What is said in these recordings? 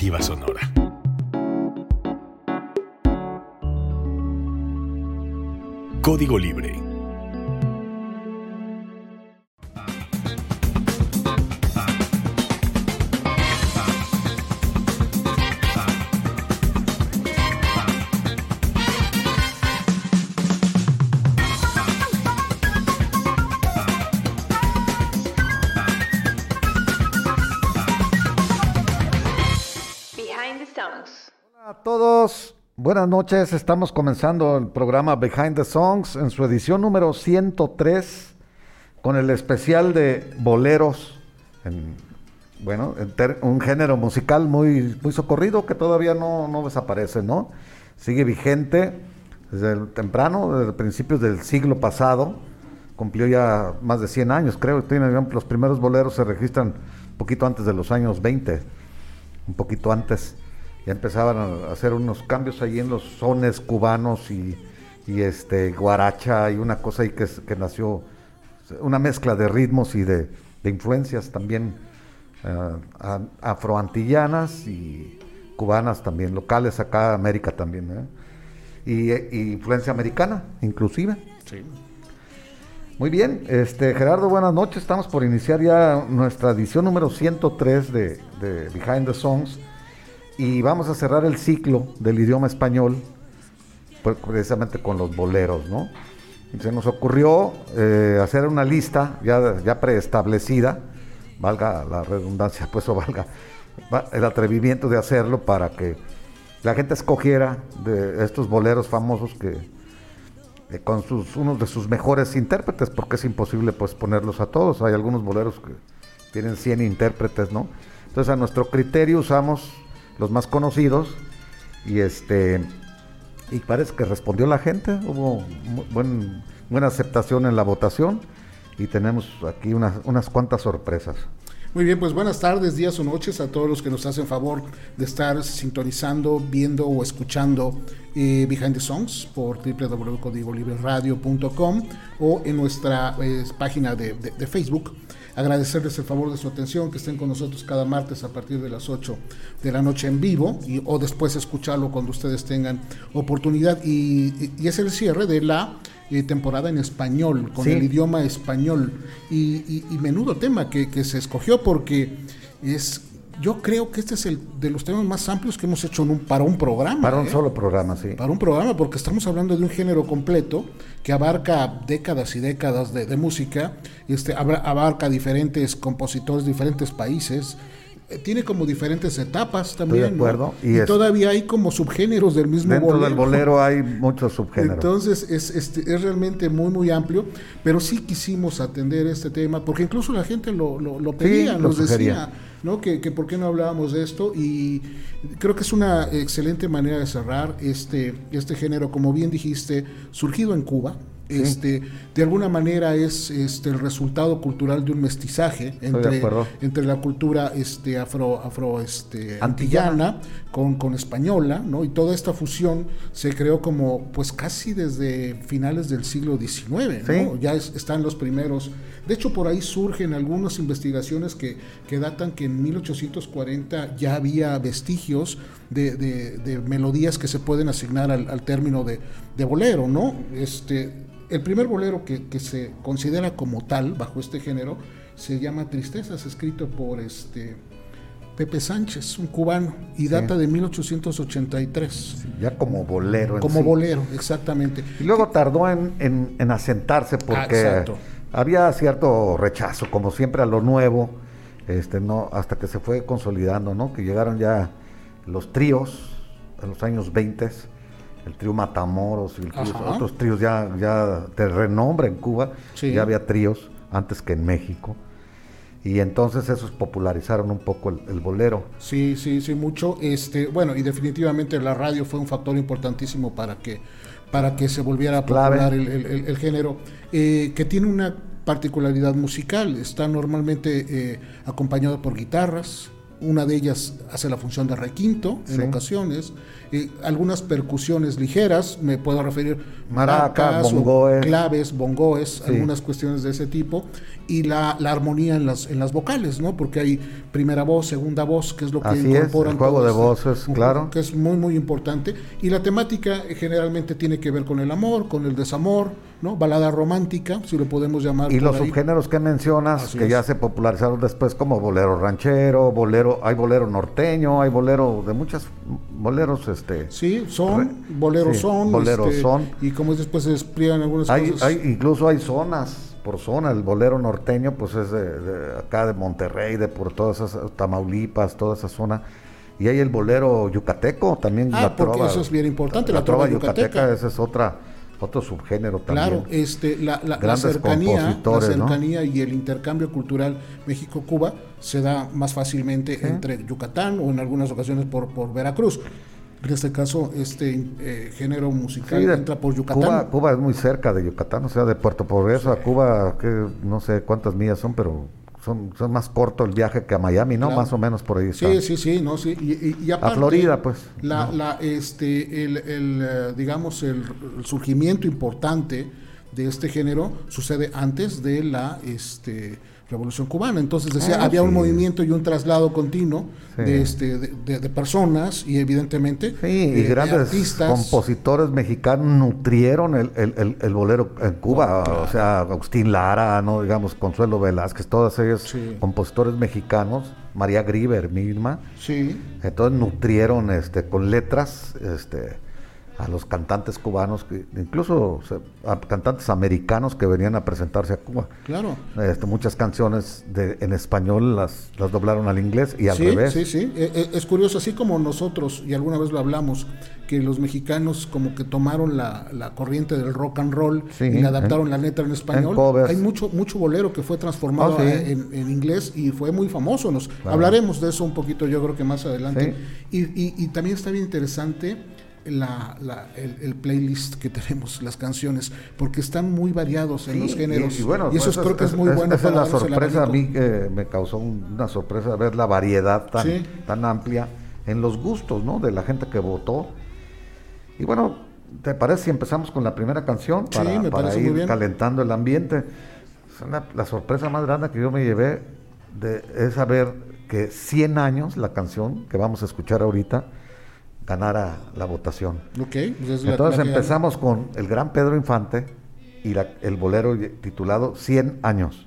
alternativa sonora. Código Libre Buenas noches, estamos comenzando el programa Behind the Songs en su edición número 103 con el especial de boleros, bueno, un género musical muy, muy socorrido que todavía no, no desaparece, ¿no? Sigue vigente desde temprano, desde principios del siglo pasado, cumplió ya más de 100 años, creo, tiene, los primeros boleros se registran un poquito antes de los años 20, un poquito antes ya empezaban a hacer unos cambios ahí en los sones cubanos y, este guaracha y una cosa ahí que, que, nació, una mezcla de ritmos y de, influencias también uh, afroantillanas y cubanas también, locales acá, América también, ¿eh? y, influencia americana inclusive. Sí. Muy bien, este Gerardo, buenas noches. Estamos por iniciar ya nuestra edición número 103 de, de Behind the Songs y vamos a cerrar el ciclo del idioma español pues, precisamente con los boleros, ¿no? se nos ocurrió eh, hacer una lista ya, ya preestablecida, valga la redundancia, pues o valga el atrevimiento de hacerlo para que la gente escogiera de estos boleros famosos que eh, con sus unos de sus mejores intérpretes, porque es imposible pues ponerlos a todos. Hay algunos boleros que tienen 100 intérpretes, ¿no? Entonces a nuestro criterio usamos los más conocidos, y este y parece que respondió la gente, hubo buen, buena aceptación en la votación y tenemos aquí unas, unas cuantas sorpresas. Muy bien, pues buenas tardes, días o noches a todos los que nos hacen favor de estar sintonizando, viendo o escuchando eh, Behind the Songs por www.códigolibreradio.com o en nuestra eh, página de, de Facebook agradecerles el favor de su atención, que estén con nosotros cada martes a partir de las 8 de la noche en vivo y, o después escucharlo cuando ustedes tengan oportunidad. Y, es el cierre de la eh, temporada en español, con el idioma español. Y, menudo tema que, que se escogió porque es yo creo que este es el de los temas más amplios que hemos hecho para un programa. Para un ¿eh? solo programa, sí. Para un programa, porque estamos hablando de un género completo que abarca décadas y décadas de, música, este, abarca diferentes compositores, diferentes países, eh, tiene como diferentes etapas también. de acuerdo. Y, todavía hay como subgéneros del mismo Dentro del bolero hay muchos subgéneros. Entonces es, este, es realmente muy, muy amplio, pero sí quisimos atender este tema, porque incluso la gente lo, lo, pedía, nos decía ¿no? Que, que, por qué no hablábamos de esto y creo que es una excelente manera de cerrar este, este género, como bien dijiste, surgido en Cuba, este, de alguna manera es este, el resultado cultural de un mestizaje entre, entre la cultura este, afro, afro este, antillana con, con española, ¿no? Y toda esta fusión se creó como, pues casi desde finales del siglo XIX, Ya están los primeros. De hecho, por ahí surgen algunas investigaciones que, que datan que en 1840 ya había vestigios de, de, melodías que se pueden asignar al, al término de, de bolero, ¿no? Este, el primer bolero que, se considera como tal, bajo este género, se llama Tristezas, escrito por este Pepe Sánchez, un cubano, y data de 1883. ya como bolero. como bolero, exactamente. Y luego tardó en, asentarse porque había cierto rechazo, como siempre, a lo nuevo, este, no, hasta que se fue consolidando, ¿no? Que llegaron ya los tríos en los años 20 el trío Matamoros y otros tríos ya, ya de renombre en Cuba, ya había tríos antes que en México. Y entonces esos popularizaron un poco el, bolero. Sí, sí, sí, mucho. Este, bueno, y definitivamente la radio fue un factor importantísimo para que, para que se volviera a popular el, género, eh, que tiene una particularidad musical. Está normalmente eh, acompañado por guitarras, una de ellas hace la función de requinto en ocasiones, algunas percusiones ligeras, me puedo referir maracas, claves, bongoes, algunas cuestiones de ese tipo, y la, armonía en las, en las vocales, ¿no? Porque hay primera voz, segunda voz, que es lo que Así incorporan. Es, el juego de este voces, claro. Que es muy, muy importante. Y la temática generalmente tiene que ver con el amor, con el desamor, ¿no? Balada romántica, si lo podemos llamar. Y los subgéneros que mencionas, que ya se popularizaron después como bolero ranchero, bolero, hay bolero norteño, hay bolero de muchas boleros, este. Sí, son, boleros son. Boleros este, son. Y como después se despliegan algunas hay, cosas. Hay, incluso hay zonas por zona. El bolero norteño, pues es de, acá de Monterrey, de por todas esas Tamaulipas, toda esa zona. Y hay el bolero yucateco también. Ah, porque eso es bien importante. La, trova, yucateca, esa es otra otro subgénero también. Claro, este, la, la, cercanía, la cercanía y el intercambio cultural México-Cuba se da más fácilmente entre Yucatán o en algunas ocasiones por, por Veracruz en este caso, este eh, género musical entra por Yucatán. Cuba, es muy cerca de Yucatán, o sea, de Puerto Progreso a Cuba, que no sé cuántas millas son, pero son, son más corto el viaje que a Miami, ¿no? Más o menos por ahí. Sí, sí, sí, no, sí. Y, a Florida, pues. La, la, este, el, el eh, digamos, el, surgimiento importante de este género sucede antes de la, este, Revolución Cubana. Entonces decía, ah, había un movimiento y un traslado continuo de, este, de, personas y evidentemente sí, y eh, grandes artistas. compositores mexicanos nutrieron el, el, el, bolero en Cuba. O sea, Agustín Lara, no digamos Consuelo Velázquez, todos ellos compositores mexicanos, María Grieber misma. Sí. Entonces nutrieron este, con letras este, a los cantantes cubanos, que, incluso a cantantes americanos que venían a presentarse a Cuba. Claro. Este, muchas canciones de, en español las, las doblaron al inglés y al revés. Sí, sí, e, e, es curioso, así como nosotros, y alguna vez lo hablamos, que los mexicanos como que tomaron la, la corriente del rock and roll y adaptaron la letra en español. Hay mucho, mucho bolero que fue transformado oh, en, inglés y fue muy famoso. Nos Hablaremos de eso un poquito yo creo que más adelante. Y, y, y también está bien interesante la, la, el, playlist que tenemos, las canciones, porque están muy variados en los géneros. Y, bueno, eso pues creo que es, muy bueno. Esa es la sorpresa a mí que me causó una sorpresa ver la variedad tan, tan amplia en los gustos ¿no? de la gente que votó. Y bueno, ¿te parece si empezamos con la primera canción para, para ir calentando el ambiente? la sorpresa más grande que yo me llevé de, es saber que 100 años, la canción que vamos a escuchar ahorita, ganara la votación. Okay, pues Entonces empezamos con el gran Pedro Infante y el bolero titulado 100 años.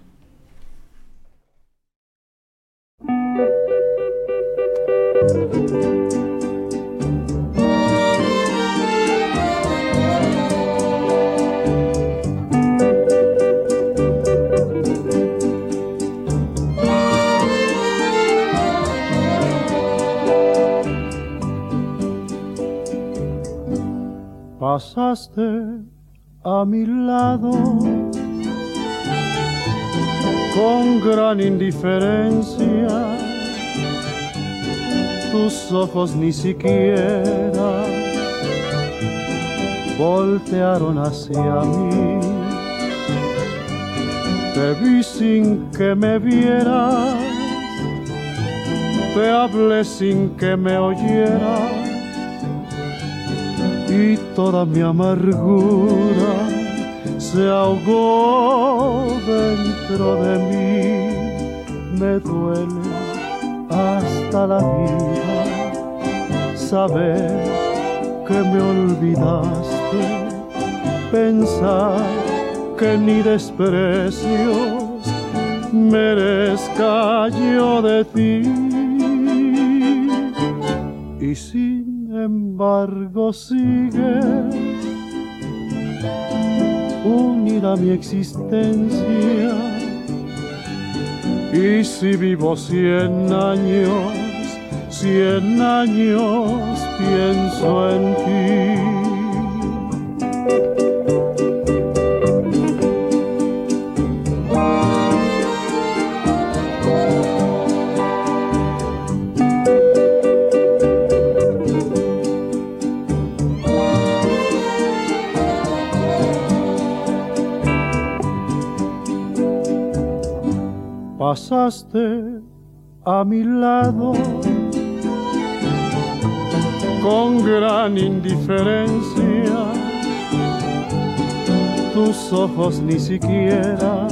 Pasaste a mi lado con gran indiferencia. Tus ojos ni siquiera voltearon hacia mí. Te vi sin que me vieras, te hablé sin que me oyeras y toda mi amargura se ahogó dentro de mí. Me duele hasta la vida saber que me olvidaste, pensar que ni desprecios merezca yo de ti. Y si embargo sigue unida mi existencia. Y si vivo cien años, cien años pienso en ti. Pasaste a mi lado con gran indiferencia. Tus ojos ni siquiera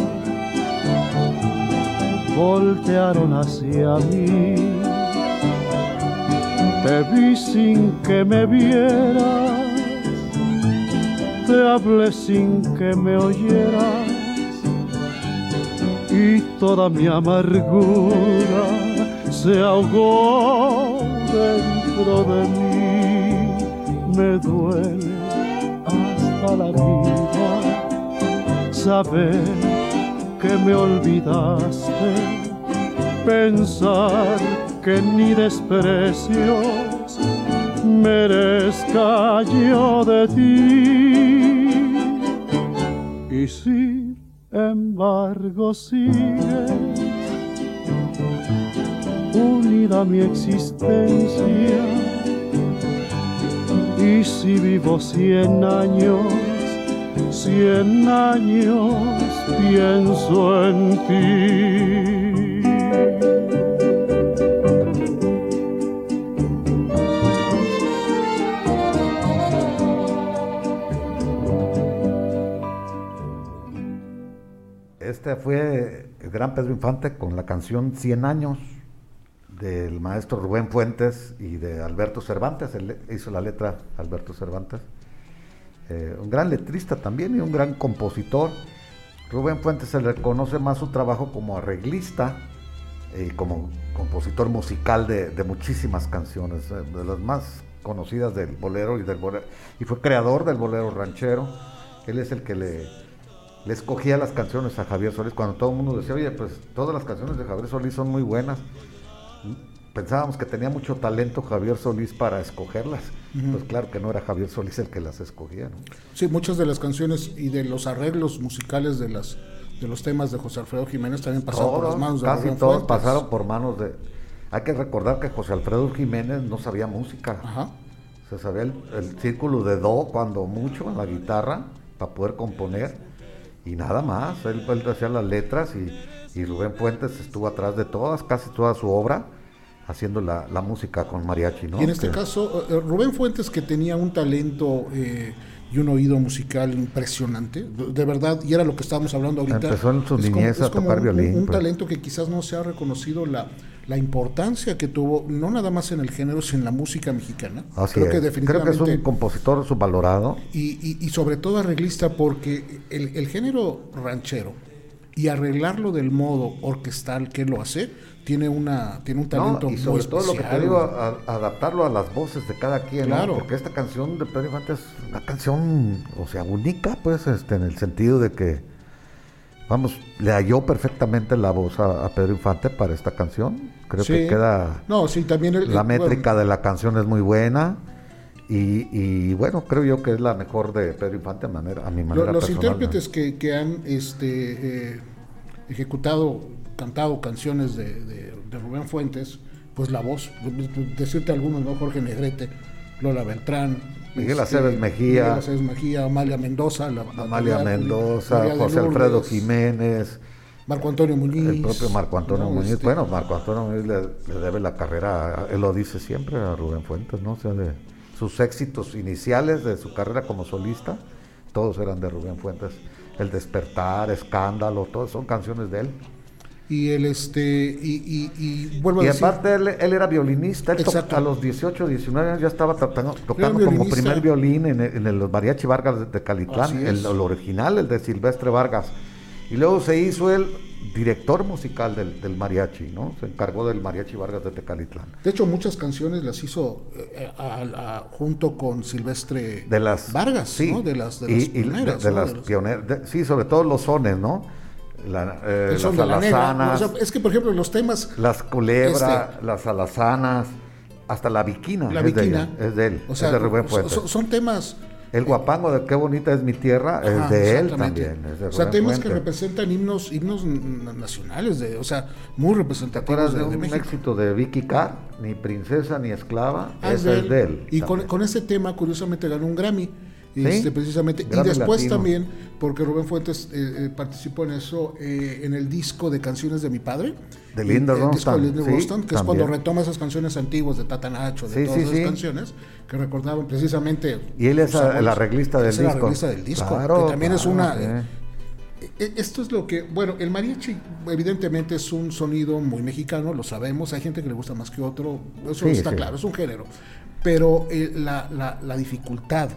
voltearon hacia mí. Te vi sin que me vieras, te hablé sin que me oyeras y toda mi amargura se ahogó dentro de mí. Me duele hasta la vida saber que me olvidaste, pensar que ni desprecios merezca yo de ti. Y sin embargo sigue unida mi existencia. Y si vivo cien años, cien años pienso en ti. Este fue el gran Pedro Infante con la canción Cien años del maestro Rubén Fuentes y de Alberto Cervantes, él hizo la letra Alberto Cervantes. Eh, un gran letrista también y un gran compositor. Rubén Fuentes se le conoce más su trabajo como arreglista y como compositor musical de, muchísimas canciones, eh, de las más conocidas del bolero y del bolero, y fue creador del bolero ranchero. Él es el que le, le escogía las canciones a Javier Solís cuando todo el mundo decía, oye, pues todas las canciones de Javier Solís son muy buenas. Pensábamos que tenía mucho talento Javier Solís para escogerlas. Pues claro que no era Javier Solís el que las escogía. ¿no? Sí, muchas de las canciones y de los arreglos musicales de las de los temas de José Alfredo Jiménez también pasaron por las manos de Casi todos pasaron por manos de... Hay que recordar que José Alfredo Jiménez no sabía música. Ajá. Se sabía el, círculo de do cuando mucho en la guitarra para poder componer y nada más. Él, él hacía las letras y, y Rubén Fuentes estuvo atrás de todas, casi toda su obra haciendo la, música con mariachi, ¿no? Y en este caso, eh, Rubén Fuentes, que tenía un talento eh, y un oído musical impresionante, de verdad, y era lo que estábamos hablando ahorita. Empezó en su niñez a tocar violín. Un, talento que quizás no se ha reconocido la, la importancia que tuvo, no nada más en el género, sino en la música mexicana. creo que definitivamente. Creo que es un compositor subvalorado. Y, y, sobre todo arreglista, porque el, el género ranchero y arreglarlo del modo orquestal que lo hace, tiene una tiene un talento y sobre todo lo que te digo adaptarlo a las voces de cada quien claro. porque esta canción de Pedro Infante es una canción o sea única pues este en el sentido de que vamos le halló perfectamente la voz a, Pedro Infante para esta canción. Creo que queda no sí también la métrica de la canción es muy buena y, bueno creo yo que es la mejor de Pedro Infante a manera a mi manera los intérpretes que, que, han este eh, ejecutado cantado canciones de, Rubén Fuentes, pues la voz, decirte algunos, ¿no? Jorge Negrete, Lola Beltrán, Miguel este, Aceves Mejía, Miguel Aceves Mejía, Amalia Mendoza, Amalia Mendoza, José Alfredo Jiménez, Marco Antonio Muñiz. El propio Marco Antonio Muñiz. Este, bueno, Marco Antonio Muñiz le, debe la carrera, él lo dice siempre a Rubén Fuentes, ¿no? O sea, de sus éxitos iniciales de su carrera como solista, todos eran de Rubén Fuentes. El despertar, escándalo, todos son canciones de él y él este y, y, vuelvo a y aparte él, era violinista a los 18 19 años ya estaba tocando, como primer violín en, el, mariachi Vargas de, Calitlán el, original el de Silvestre Vargas y luego se hizo el director musical del, mariachi, ¿no? Se encargó del mariachi Vargas de Tecalitlán. De hecho, muchas canciones las hizo eh, junto con Silvestre de las, Vargas, sí, ¿no? De las, de las de, las pioneras, sí, sobre todo los sones, ¿no? La, eh, las alazanas. es que, por ejemplo, los temas. Las culebras, este, las alazanas, hasta la viquina. La es viquina. De es de él. O sea, de Rubén Fuentes. Son, temas. El guapango de Qué bonita es mi tierra es de él también. o sea, temas que representan himnos himnos nacionales, de, o sea, muy representativos de, un éxito de Vicky Carr, ni princesa ni esclava, ah, es de él. Y con, con, ese tema, curiosamente, ganó un Grammy Este, precisamente. y después también, porque Rubén Fuentes eh, eh, participó en eso, eh, en el disco de canciones de mi padre. De Linda Ronstadt. que es cuando retoma esas canciones antiguas de Tata Nacho, de todas esas canciones que recordaban precisamente. Y él es el arreglista del disco. El arreglista del disco, que también es una. Esto es lo que, bueno, el mariachi evidentemente es un sonido muy mexicano, lo sabemos, hay gente que le gusta más que otro, eso está claro, es un género, pero la, la, la dificultad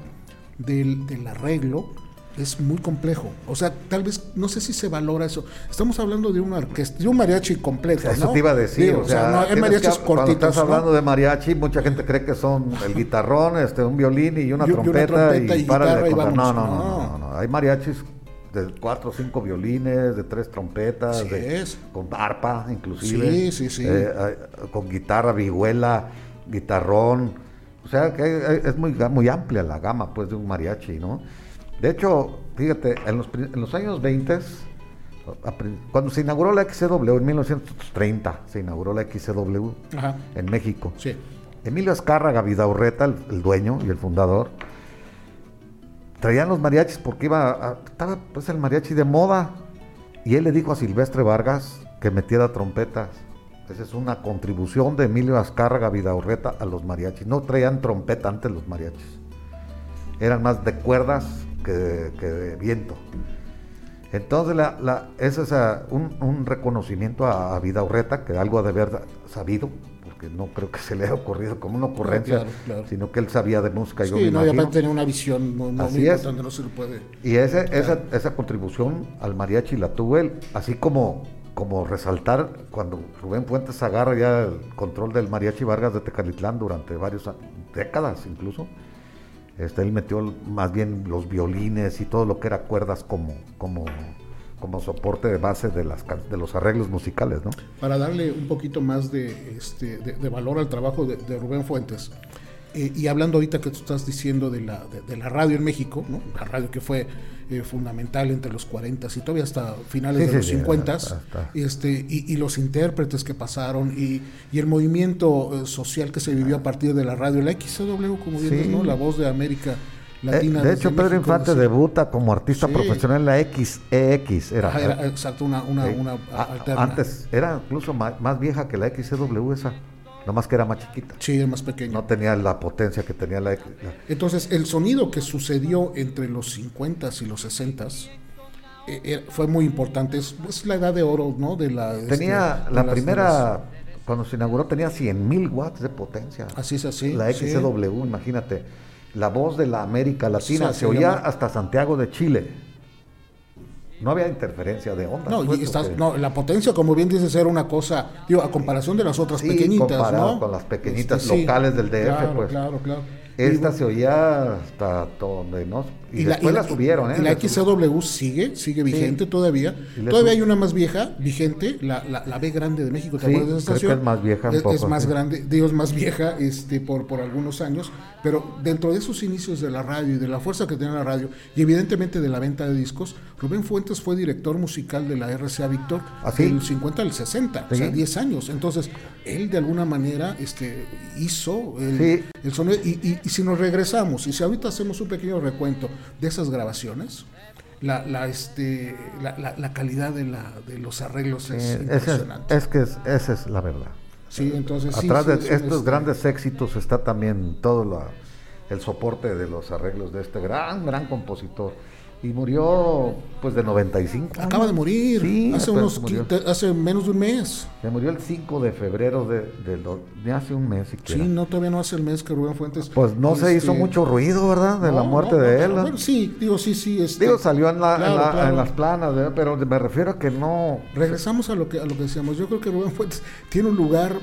del, del arreglo es muy complejo. O sea, tal vez, no sé si se valora eso. Estamos hablando de una orquesta, de un mariachi completo. Eso te iba a decir. o sea, no, hay mariachis cortitos. Cuando estás hablando de mariachi, mucha gente cree que son el guitarrón, este, un violín y una, trompeta, y, para de no, no, no, no, Hay mariachis de cuatro o cinco violines, de tres trompetas, de, con arpa inclusive. Sí, sí, sí. Eh, con guitarra, vihuela, guitarrón o sea que es muy, muy amplia la gama pues de un mariachi, ¿no? De hecho, fíjate, en los, en los años 20, cuando se inauguró la XCW, en 1930 se inauguró la XCW en México. Sí. Emilio Azcárraga Vidaurreta, el, el, dueño y el fundador, traían los mariachis porque iba estaba pues el mariachi de moda. Y él le dijo a Silvestre Vargas que metiera trompetas. Esa es una contribución de Emilio Azcárraga Vidaurreta a los mariachis. No traían trompeta antes los mariachis. Eran más de cuerdas que de, viento. Entonces, la, ese es un, reconocimiento a, a Vidaurreta, que algo ha de haber sabido, porque no creo que se le haya ocurrido como una ocurrencia, sino que él sabía de música. Sí, no, y tenía una visión muy, muy importante, no se lo puede. Y ese, esa, esa contribución al mariachi la tuvo él, así como como resaltar cuando Rubén Fuentes agarra ya el control del Mariachi Vargas de Tecalitlán durante varias décadas incluso. Este, él metió más bien los violines y todo lo que era cuerdas como, como, como soporte de base de, las, de los arreglos musicales. ¿no? Para darle un poquito más de, este, de, valor al trabajo de, Rubén Fuentes, eh, y hablando ahorita que tú estás diciendo de la, de, la radio en México, ¿no? la radio que fue eh, fundamental entre los 40 y todavía hasta finales de los 50 este, y, los intérpretes que pasaron y, el movimiento eh, social que se vivió a partir de la radio, la XW, como dices, ¿no? la voz de América. Latina de hecho, Pedro Infante debuta como artista profesional en la XEX. Era, era exacto, una, una, una alterna. Antes era incluso más, más, vieja que la XW esa. Nomás que era más chiquita. Sí, era más pequeña. No tenía la potencia que tenía la, Entonces, el sonido que sucedió entre los 50 y los 60 eh, eh, fue muy importante. Es, la edad de oro, ¿no? De la, este, tenía la primera, cuando se inauguró, tenía 100 mil watts de potencia. Así es así. La XW, imagínate. La voz de la América Latina se, oía hasta Santiago de Chile. No había interferencia de onda. No, y estás, no, la potencia, como bien dices, era una cosa, digo, a comparación de las otras pequeñitas, comparado con las pequeñitas este, locales del DF, claro, pues. Claro, claro. Esta se oía hasta donde no. Y, después la, subieron, ¿eh? Y la XW sigue, sigue vigente todavía. Todavía hay una más vieja, vigente, la, la, B grande de México, ¿te acuerdas de esa estación? es más vieja un es, más grande, Dios más vieja, este, por, por algunos años. Pero dentro de esos inicios de la radio y de la fuerza que tenía la radio, y evidentemente de la venta de discos, Rubén Fuentes fue director musical de la RCA Víctor ¿Ah, del 50 al 60, o sea, 10 años. Entonces, él de alguna manera este, hizo el, el sonido. Y, y, si nos regresamos, y si ahorita hacemos un pequeño recuento de esas grabaciones, la, la, este, la, la, calidad de, la, de los arreglos es impresionante. Es, que esa es la verdad. Sí, entonces. Atrás de estos este grandes éxitos está también todo el soporte de los arreglos de este gran, gran compositor y murió pues de 95 Acaba de morir, sí, hace, unos, hace menos de un mes. Se murió el 5 de febrero de, de, hace un mes. Sí, no, todavía no hace el mes que Rubén Fuentes. Pues no se hizo este, mucho ruido, ¿verdad? De la muerte de él. Sí, digo, sí, sí. Este, digo, salió en, la, en, las planas, pero me refiero a que no. Regresamos a lo que, a lo que decíamos. Yo creo que Rubén Fuentes tiene un lugar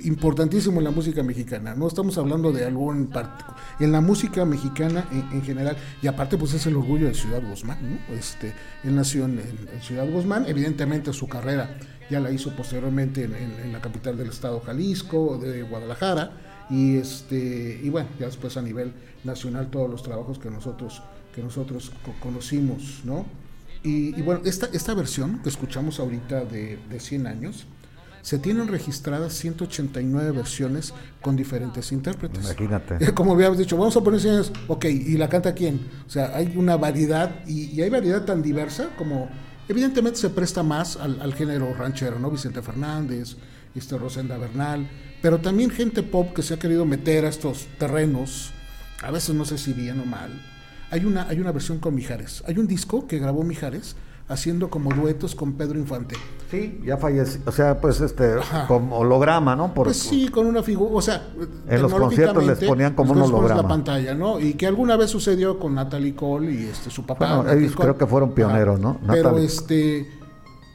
importantísimo en la música mexicana. No estamos hablando de algo en particular. En la música mexicana en, general, y aparte, pues es el orgullo de Ciudad Guzmán. ¿no? Este, él nació en, Ciudad Guzmán. Evidentemente, su carrera ya la hizo posteriormente en, la capital del estado, Jalisco, de Guadalajara. Y, este, y bueno, ya después a nivel nacional, todos los trabajos que nosotros, que nosotros conocimos. ¿no? Y, bueno, esta, esta versión que escuchamos ahorita de, de 100 años se tienen registradas 189 versiones con diferentes intérpretes. Imagínate. Como habíamos dicho, vamos a poner señores, ok, ¿y la canta quién? O sea, hay una variedad y, y hay variedad tan diversa como evidentemente se presta más al, al género ranchero, ¿no? Vicente Fernández, este Rosenda Bernal, pero también gente pop que se ha querido meter a estos terrenos, a veces no sé si bien o mal. Hay una, hay una versión con Mijares, hay un disco que grabó Mijares haciendo como duetos con Pedro Infante. Sí, ya falleció, o sea, pues este, como holograma, ¿no? Por, pues sí, con una figura, o sea, en los conciertos les ponían como un holograma. la pantalla, ¿no? Y que alguna vez sucedió con Natalie Cole y este su papá. Bueno, ellos creo que fueron pioneros, ¿no? Pero este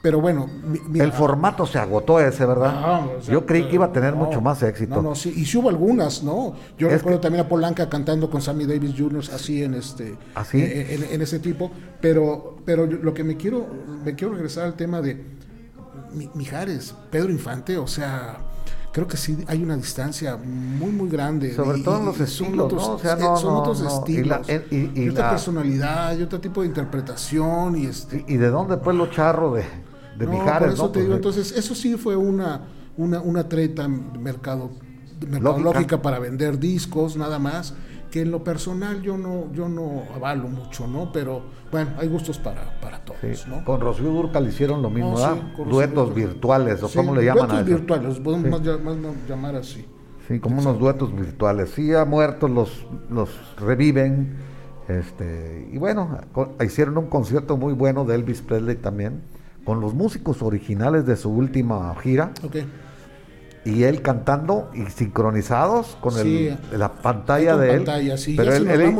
pero bueno, el formato se agotó ese, ¿verdad? Ah, Yo creí que iba a tener mucho más éxito. No, no, sí, y sí hubo algunas, ¿no? Yo recuerdo también a Polanca cantando con Sammy Davis Jr. así en este, ¿Así? En, ese tipo. Pero, pero lo que me quiero, me quiero regresar al tema de Mijares, Pedro Infante, o sea, creo que sí hay una distancia muy muy grande sobre todo en los estilos son otros, ¿no? son otros estilos y, otra personalidad y otro tipo de interpretación y este y, de dónde pues lo charro de de no, Mijares, eso te digo, entonces eso sí fue una, una, una treta mercado, mercadológica para vender discos, nada más, que en lo personal yo no, yo no avalo mucho, ¿no? Pero bueno, hay gustos para, para todos, ¿no? Con Rocío Durcal hicieron lo mismo, duetos virtuales, o cómo le llaman duetos virtuales, podemos más, llamar así. Sí, como unos duetos virtuales. Sí, a muertos los, los reviven. Este, y bueno, hicieron un concierto muy bueno de Elvis Presley también con los músicos originales de su última gira. Y él cantando y sincronizados con la pantalla de él. pero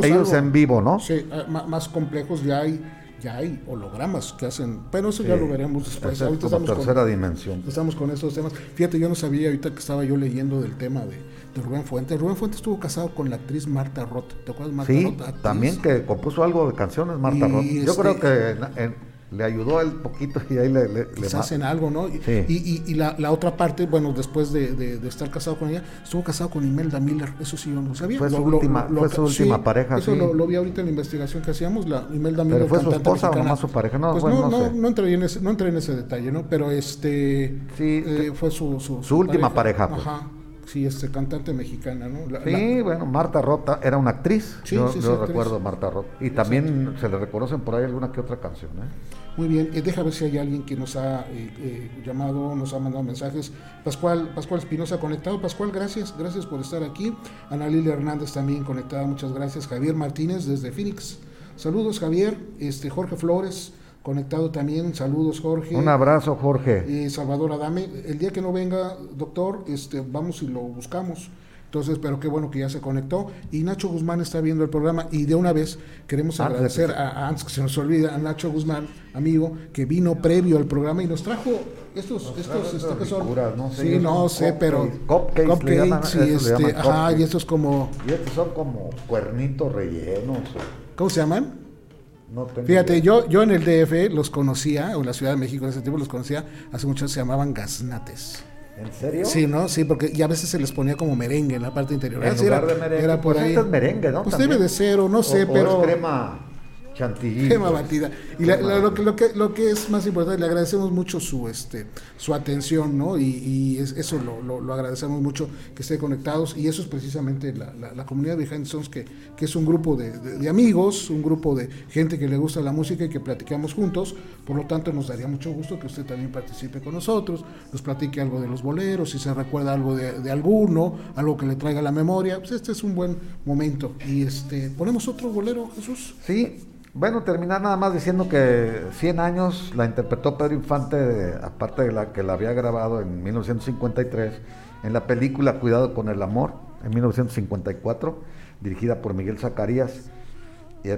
ellos en vivo, ¿no? Sí, ah, más complejos ya hay ya hay hologramas que hacen, pero eso ya lo veremos después. ahorita estamos tercera dimensión. Estamos con estos temas. Fíjate, yo no sabía ahorita que estaba yo leyendo del tema de, Rubén Fuentes. Rubén Fuentes estuvo casado con la actriz Marta Roth. ¿Te acuerdas Marta sí, también que compuso algo de canciones Marta Roth. Yo creo este que en, le ayudó él poquito y ahí le, le, hacen algo, ¿no? Y, y, la, la, otra parte, bueno, después de, de, estar casado con ella, estuvo casado con Imelda Miller, eso sí yo no sabía. Fue su última, fue su última pareja. Eso lo, vi ahorita en la investigación que hacíamos, la Imelda Miller. ¿Pero fue su esposa o más su pareja? No, pues bueno, no, no, no, entré en ese, no entré en ese detalle, ¿no? Pero este sí, eh, fue su, su, su, última pareja. pues. Ajá. Sí, este cantante mexicana, ¿no? sí, bueno, Marta Rota era una actriz. Sí, yo, sí, yo recuerdo a Marta Rota. Y también se le reconocen por ahí alguna que otra canción, ¿eh? Muy bien, eh, deja ver si hay alguien que nos ha eh, eh, llamado, nos ha mandado mensajes. Pascual, Pascual Espinosa conectado. Pascual, gracias, gracias por estar aquí. Ana Lilia Hernández también conectada, muchas gracias. Javier Martínez desde Phoenix. Saludos, Javier. Este, Jorge Flores conectado también. Saludos, Jorge. Un abrazo, Jorge. Salvador Adame. El día que no venga, doctor, este, vamos y lo buscamos. Entonces, pero qué bueno que ya se conectó. Y Nacho Guzmán está viendo el programa y de una vez queremos agradecer a, antes que se nos olvida, a Nacho Guzmán, amigo, que vino previo al programa y nos trajo estos, estos, este, que son, no sé, sí, no sé, pero cupcakes, cupcakes y este, ajá, y estos como, y estos son como cuernitos rellenos. ¿Cómo se llaman? No Fíjate, yo, yo en el DF los conocía, o en la Ciudad de México en ese tiempo los conocía, hace mucho se llamaban gaznates. ¿En serio? Sí, ¿no? Sí, porque y a veces se les ponía como merengue en la parte interior. En lugar de merengue. Era por pues ahí. es merengue, ¿no? Pues debe de ser, o no sé, pero. es crema chantilly. Crema batida. Y lo, que, lo, que, lo que es más importante, le agradecemos mucho su este su atención, ¿no? Y, eso lo, lo, agradecemos mucho que esté conectados. Y eso es precisamente la, la, comunidad de Behind Sons, que, que es un grupo de, de, amigos, un grupo de gente que le gusta la música y que platicamos juntos. Por lo tanto, nos daría mucho gusto que usted también participe con nosotros, nos platique algo de los boleros, si se recuerda algo de, de alguno, algo que le traiga a la memoria. Pues este es un buen momento. Y este, ¿ponemos otro bolero, Jesús? Sí, bueno, terminar nada más diciendo que 100 años la interpretó Pedro Infante, aparte de la que la había grabado en 1953, en la película Cuidado con el Amor, en 1954, dirigida por Miguel Zacarías y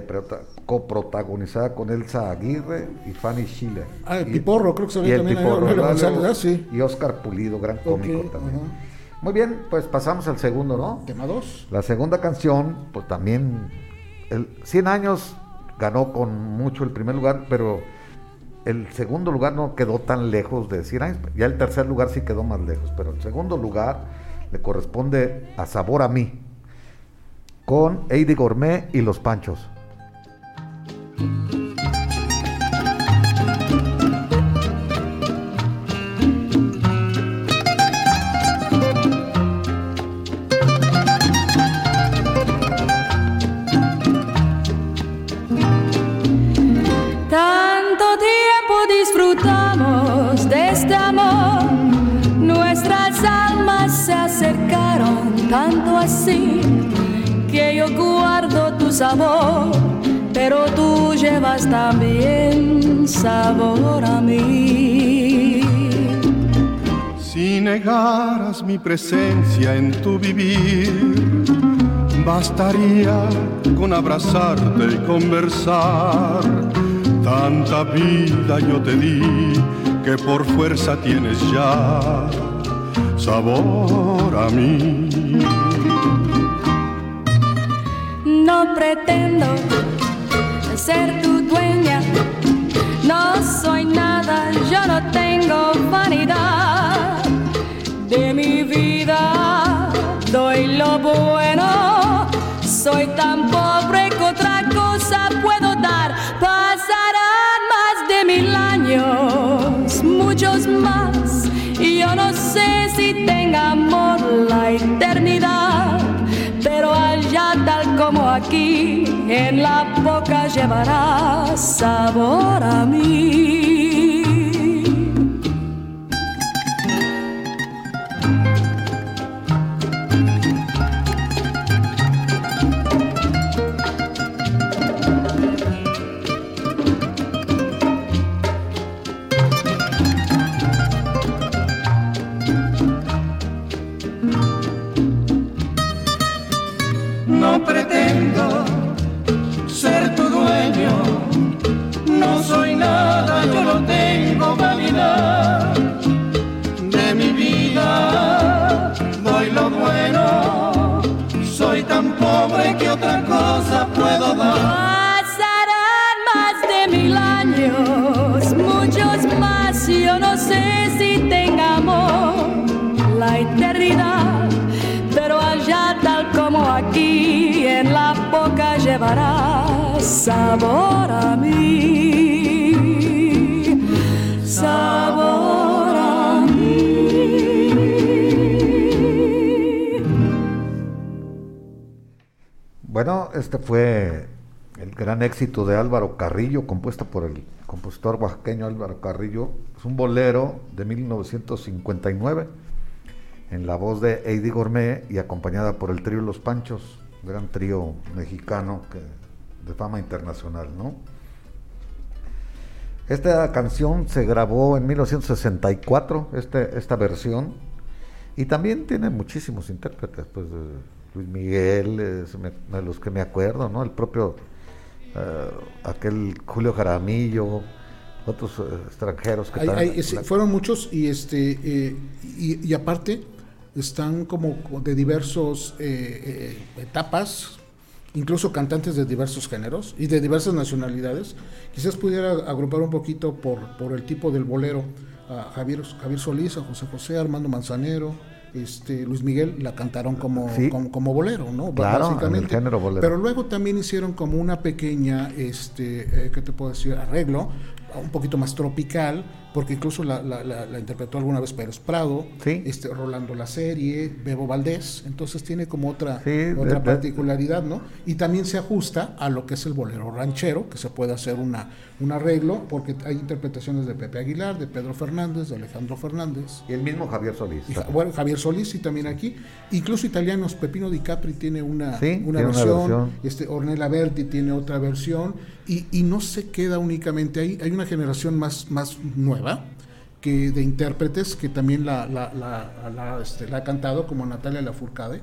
coprotagonizada con Elsa Aguirre y Fanny Schiller. Ah, el Piporro, creo que se ve también ahí, sí. Y Oscar Pulido, gran cómico también. Muy bien, pues pasamos al segundo, ¿no? Tema 2. La segunda canción, pues también, el 100 años ganó con mucho el primer lugar, pero el segundo lugar no quedó tan lejos de decir, ya el tercer lugar sí quedó más lejos, pero el segundo lugar le corresponde a Sabor a mí, con Eddie Gourmet y Los Panchos. Tanto así que yo guardo tu sabor, pero tú llevas también sabor a mí. Si negaras mi presencia en tu vivir, bastaría con abrazarte y conversar. Tanta vida yo te di que por fuerza tienes ya sabor a mí. No pretendo ser tu dueña, no soy nada, yo no tengo vanidad. De mi vida, doy lo bueno, soy tan pobre que otra cosa puedo dar, pasarán más de mil años, muchos más, y yo no amor la eternidad pero allá tal como aquí, en la boca llevará sabor a mí. Que otra cosa puedo dar. Pasarán más de mil años, muchos más, yo no sé si tengamos la eternidad, pero allá tal como aquí, en la boca llevará sabor a mí. Bueno, este fue el gran éxito de Álvaro Carrillo, compuesto por el compositor oaxaqueño Álvaro Carrillo. Es un bolero de 1959 en la voz de Eddie Gourmet y acompañada por el trío Los Panchos, gran trío mexicano de fama internacional, ¿no? Esta canción se grabó en 1964, este, esta versión, y también tiene muchísimos intérpretes, pues Luis Miguel, de los que me acuerdo, ¿no? El propio, eh, aquel Julio Jaramillo, otros eh, extranjeros que fueron muchos y este eh, y, aparte están como de diversos etapas incluso cantantes de diversos géneros y de diversas nacionalidades quizás pudiera agrupar un poquito por, por el tipo del bolero a Javier, Javier Solís, a José José, Armando Manzanero, este, Luis Miguel la cantaron como, como, bolero, ¿no? Básicamente. Pero luego también hicieron como una pequeña, este, eh, ¿qué te puedo decir? Arreglo, un poquito más tropical, porque incluso la, la, interpretó alguna vez Pérez Prado, este, Rolando la serie, Bebo Valdés, entonces tiene como otra, otra particularidad, ¿no? Y también se ajusta a lo que es el bolero ranchero, que se puede hacer una, un arreglo, porque hay interpretaciones de Pepe Aguilar, de Pedro Fernández, de Alejandro Fernández. Y el mismo Javier Solís. bueno, Javier Solís y también aquí. Incluso italianos, Pepino Di Capri tiene una, una, versión, este Ornella Berti tiene otra versión, y, y no se queda únicamente ahí, hay una generación más, más nueva, que de intérpretes que también la, la, la, este, ha cantado, como Natalia Lafourcade,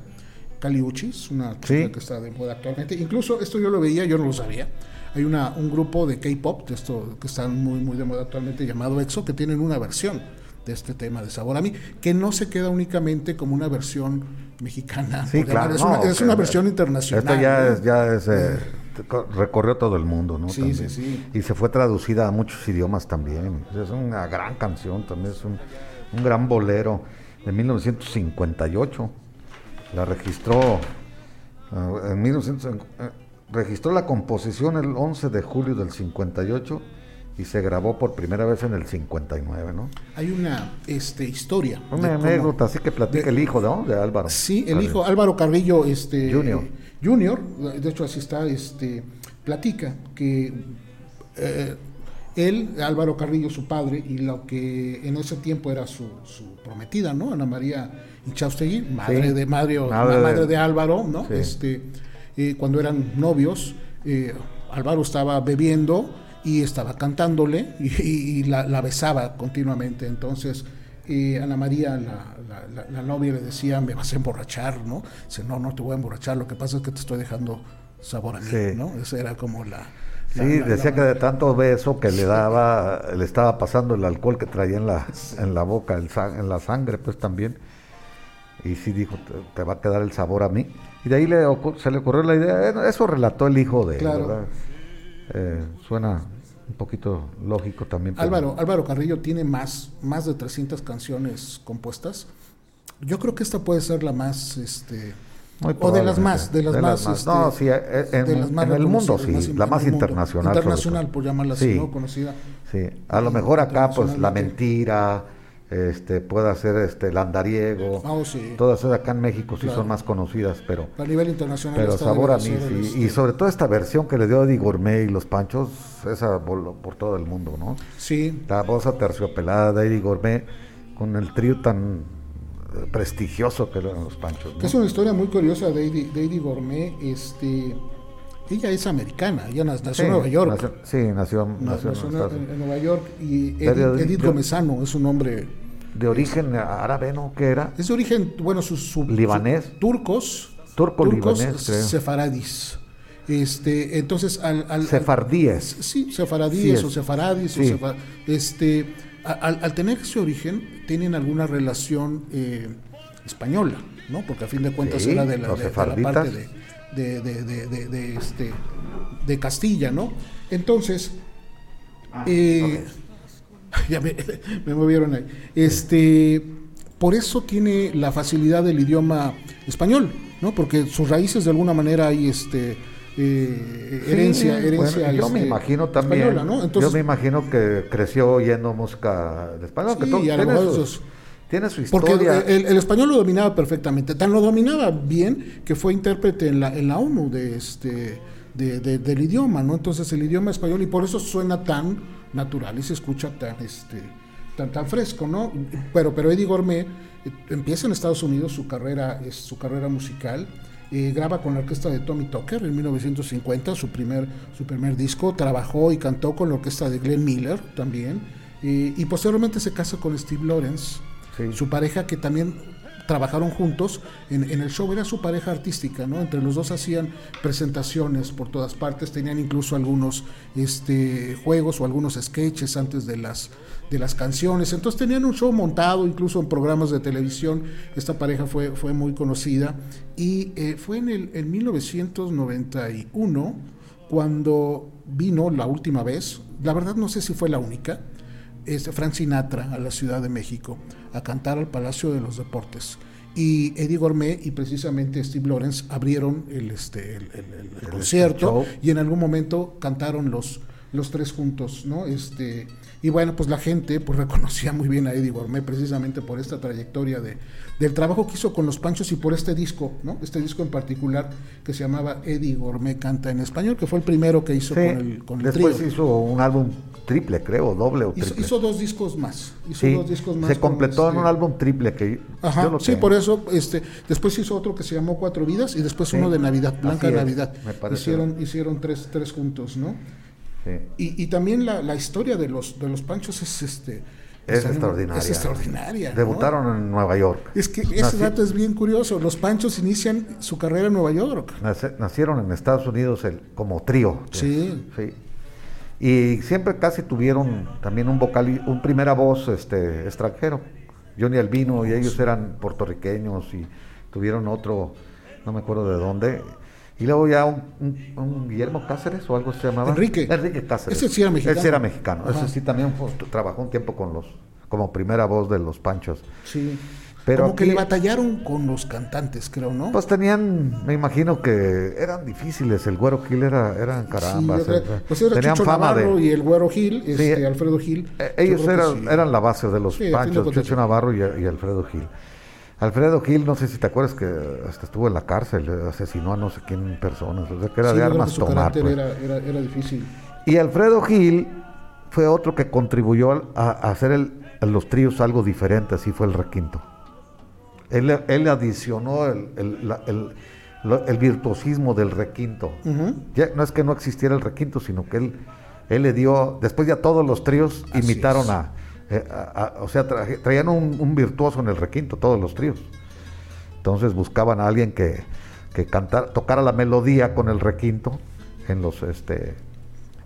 Caliuchis, una chica que está de moda actualmente. Incluso esto yo lo veía, yo no lo sabía. Hay una, un grupo de K-pop, de esto que están muy, muy de moda actualmente, llamado EXO, que tienen una versión de este tema de Sabor a mí, que no se queda únicamente como una versión mexicana. Sí, claro. Es, una, versión internacional. Esto ya es, ya es eh, recorrió todo el mundo, ¿no? Sí, sí, sí. Y se fue traducida a muchos idiomas también. Es una gran canción, también es un, gran bolero de 1958. La registró ah, en 1900, eh, registró la composición el 11 de julio del 58 y se grabó por primera vez en el 59, ¿no? Hay una este, historia. Una anécdota, así que platica el hijo, ¿no? De Álvaro. Sí, el hijo, Álvaro Carrillo, este... Junior. Junior, de hecho así está, este, platica que eh, él, Álvaro Carrillo, su padre, y lo que en ese tiempo era su, prometida, ¿no? Ana María Inchaustegui, madre de Mario, madre, de, Álvaro, ¿no? Este, eh, cuando eran novios, eh, Álvaro estaba bebiendo y estaba cantándole y, la, besaba continuamente. Entonces, eh, Ana María, la, novia, le decía, me vas a emborrachar, ¿no? Dice, no, no te voy a emborrachar, lo que pasa es que te estoy dejando sabor a mí, ¿no? Esa era como la... Sí, decía que de tanto beso que le daba, le estaba pasando el alcohol que traía en la, en la boca, en la sangre, pues también. Y sí dijo, te, va a quedar el sabor a mí. Y de ahí le, se le ocurrió la idea, eh, eso relató el hijo de él, ¿verdad? Eh, suena un poquito lógico también. Álvaro, Álvaro Carrillo tiene más, más de 300 canciones compuestas. Yo creo que esta puede ser la más, este, o de las más, de las, más, este, no, sí, eh, en, el mundo sí, la más internacional. Internacional, por llamarla así, ¿no? Conocida. Sí, a lo mejor acá, pues, la mentira, este, puede ser este, el andariego. Oh, sí. Todas acá en México sí son más conocidas, pero. A nivel internacional. Pero sabor a mí, sí. Y sobre todo esta versión que le dio Eddie Gourmet y los Panchos, esa por, por todo el mundo, ¿no? Sí. La voz aterciopelada de Eddie Gourmet con el trío tan eh, prestigioso que eran los Panchos. Es una historia muy curiosa de Eddie, de Eddie Gourmet. Este ella es americana, ella nació en Nueva York. sí, nació, nació, en, Nueva York y Edith, Gomezano es un hombre... De origen árabe, ¿no? ¿Qué era? Es de origen, bueno, su... libanés. turcos. Turco libanés, sefaradis. Este, entonces, al... al sefardíes. sí, sefaradíes o sefaradis. O este, al, tener ese origen, tienen alguna relación eh, española, ¿no? Porque a fin de cuentas era de la, de la parte de de, de, de, de, este, de Castilla, ¿no? Entonces, ah, eh, ya me, me, movieron ahí. Este, por eso tiene la facilidad del idioma español, ¿no? Porque sus raíces de alguna manera hay este, eh, herencia, herencia yo me este, imagino también ¿no? yo me imagino que creció oyendo música de español que todo, tiene su historia. Porque el, español lo dominaba perfectamente. Tan lo dominaba bien que fue intérprete en la, en la ONU de este, del idioma, ¿no? Entonces el idioma español, y por eso suena tan natural y se escucha tan, este, tan, tan fresco, ¿no? Pero, pero Eddie Gourmet eh, empieza en Estados Unidos su carrera, su carrera musical. Eh, graba con la orquesta de Tommy Tucker en 1950, su primer, su primer disco. Trabajó y cantó con la orquesta de Glenn Miller también. Eh, y posteriormente se casa con Steve Lawrence su pareja que también trabajaron juntos en, el show, era su pareja artística, ¿no? Entre los dos hacían presentaciones por todas partes, tenían incluso algunos este, juegos o algunos sketches antes de las, de las canciones, entonces tenían un show montado, incluso en programas de televisión, esta pareja fue, fue muy conocida. Y eh, fue en el en 1991 cuando vino la última vez, la verdad no sé si fue la única, es Frank Sinatra a la Ciudad de México a cantar al Palacio de los Deportes. Y Eddie Gourmet y precisamente Steve Lawrence abrieron el, este, el, concierto y en algún momento cantaron los, los tres juntos, ¿no? Este, y bueno, pues la gente pues reconocía muy bien a Eddie Gourmet precisamente por esta trayectoria de, del trabajo que hizo con los Panchos y por este disco, ¿no? Este disco en particular que se llamaba Eddie Gourmet canta en español, que fue el primero que hizo con el con Después hizo un álbum triple, creo, doble o triple. Hizo, dos discos más. Hizo dos discos más. Se completó en un este álbum triple que Ajá, sí, por eso este después hizo otro que se llamó Cuatro Vidas y después uno de Navidad, Blanca Navidad. hicieron hicieron tres tres juntos, ¿no? Y, y, también la, la, historia de los, de los Panchos es este es, extraordinaria. Es extraordinaria. Debutaron en Nueva York. Es que ese dato es bien curioso. Los Panchos inician su carrera en Nueva York. Nacieron en Estados Unidos el, como trío. Sí. sí. Y siempre casi tuvieron también un vocal, un primera voz este, extranjero. Johnny Albino y ellos eran puertorriqueños y tuvieron otro, no me acuerdo de dónde y luego ya un, Guillermo Cáceres o algo se llamaba. Enrique. Enrique Cáceres. Ese sí era mexicano. Ese era mexicano. Ese sí también trabajó un tiempo con los, como primera voz de los Panchos. Sí. Pero como que le batallaron con los cantantes, creo, ¿no? Pues tenían, me imagino que eran difíciles. El Güero Gil era, eran caramba. Sí, pues era tenían fama de... y el Güero Gil, este, Alfredo Gil. Eh, ellos eran, eran la base de los Panchos, Chucho Navarro y Alfredo Gil. Alfredo Gil, no sé si te acuerdas que hasta estuvo en la cárcel, asesinó a no sé quién personas, o sea que era de armas tomar. Pues. Era, era, difícil. Y Alfredo Gil fue otro que contribuyó a, hacer el, los tríos algo diferente, así fue el requinto. Él, él adicionó el, el, virtuosismo del requinto. ya, no es que no existiera el requinto, sino que él, él le dio, después ya todos los tríos imitaron eh, o sea, traían un, un, virtuoso en el requinto, todos los tríos. Entonces buscaban a alguien que, que tocara la melodía con el requinto en los este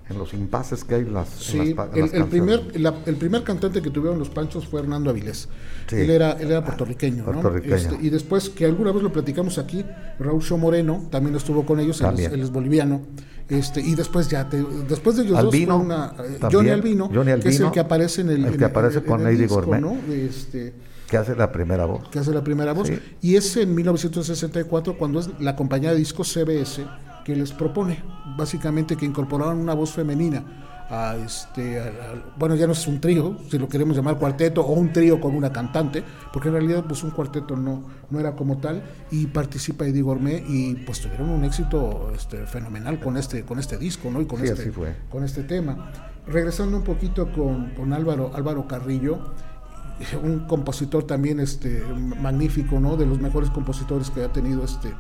en los impases que hay en las, sí, el, primer el primer cantante que tuvieron los Panchos fue Hernando Avilés. Él era él era puertorriqueño, este, y después que alguna vez lo platicamos aquí Raúl Show Moreno también estuvo con ellos él es, boliviano. Este y después ya después de ellos Albino, dos una, eh, Johnny, Albino, que es el que aparece en el, el que aparece con Lady Gourmet ¿no? este, que hace la primera voz. Que hace la primera voz. Y es en 1964 cuando es la compañía de discos CBS que les propone básicamente que incorporaran una voz femenina a este bueno ya no es un trío si lo queremos llamar cuarteto o un trío con una cantante porque en realidad pues un cuarteto no no era como tal y participa Eddie Gourmet y pues tuvieron un éxito este, fenomenal con este con este disco no y con este con este tema. Regresando un poquito con, con Álvaro Álvaro Carrillo un compositor también este magnífico no de los mejores compositores que ha tenido este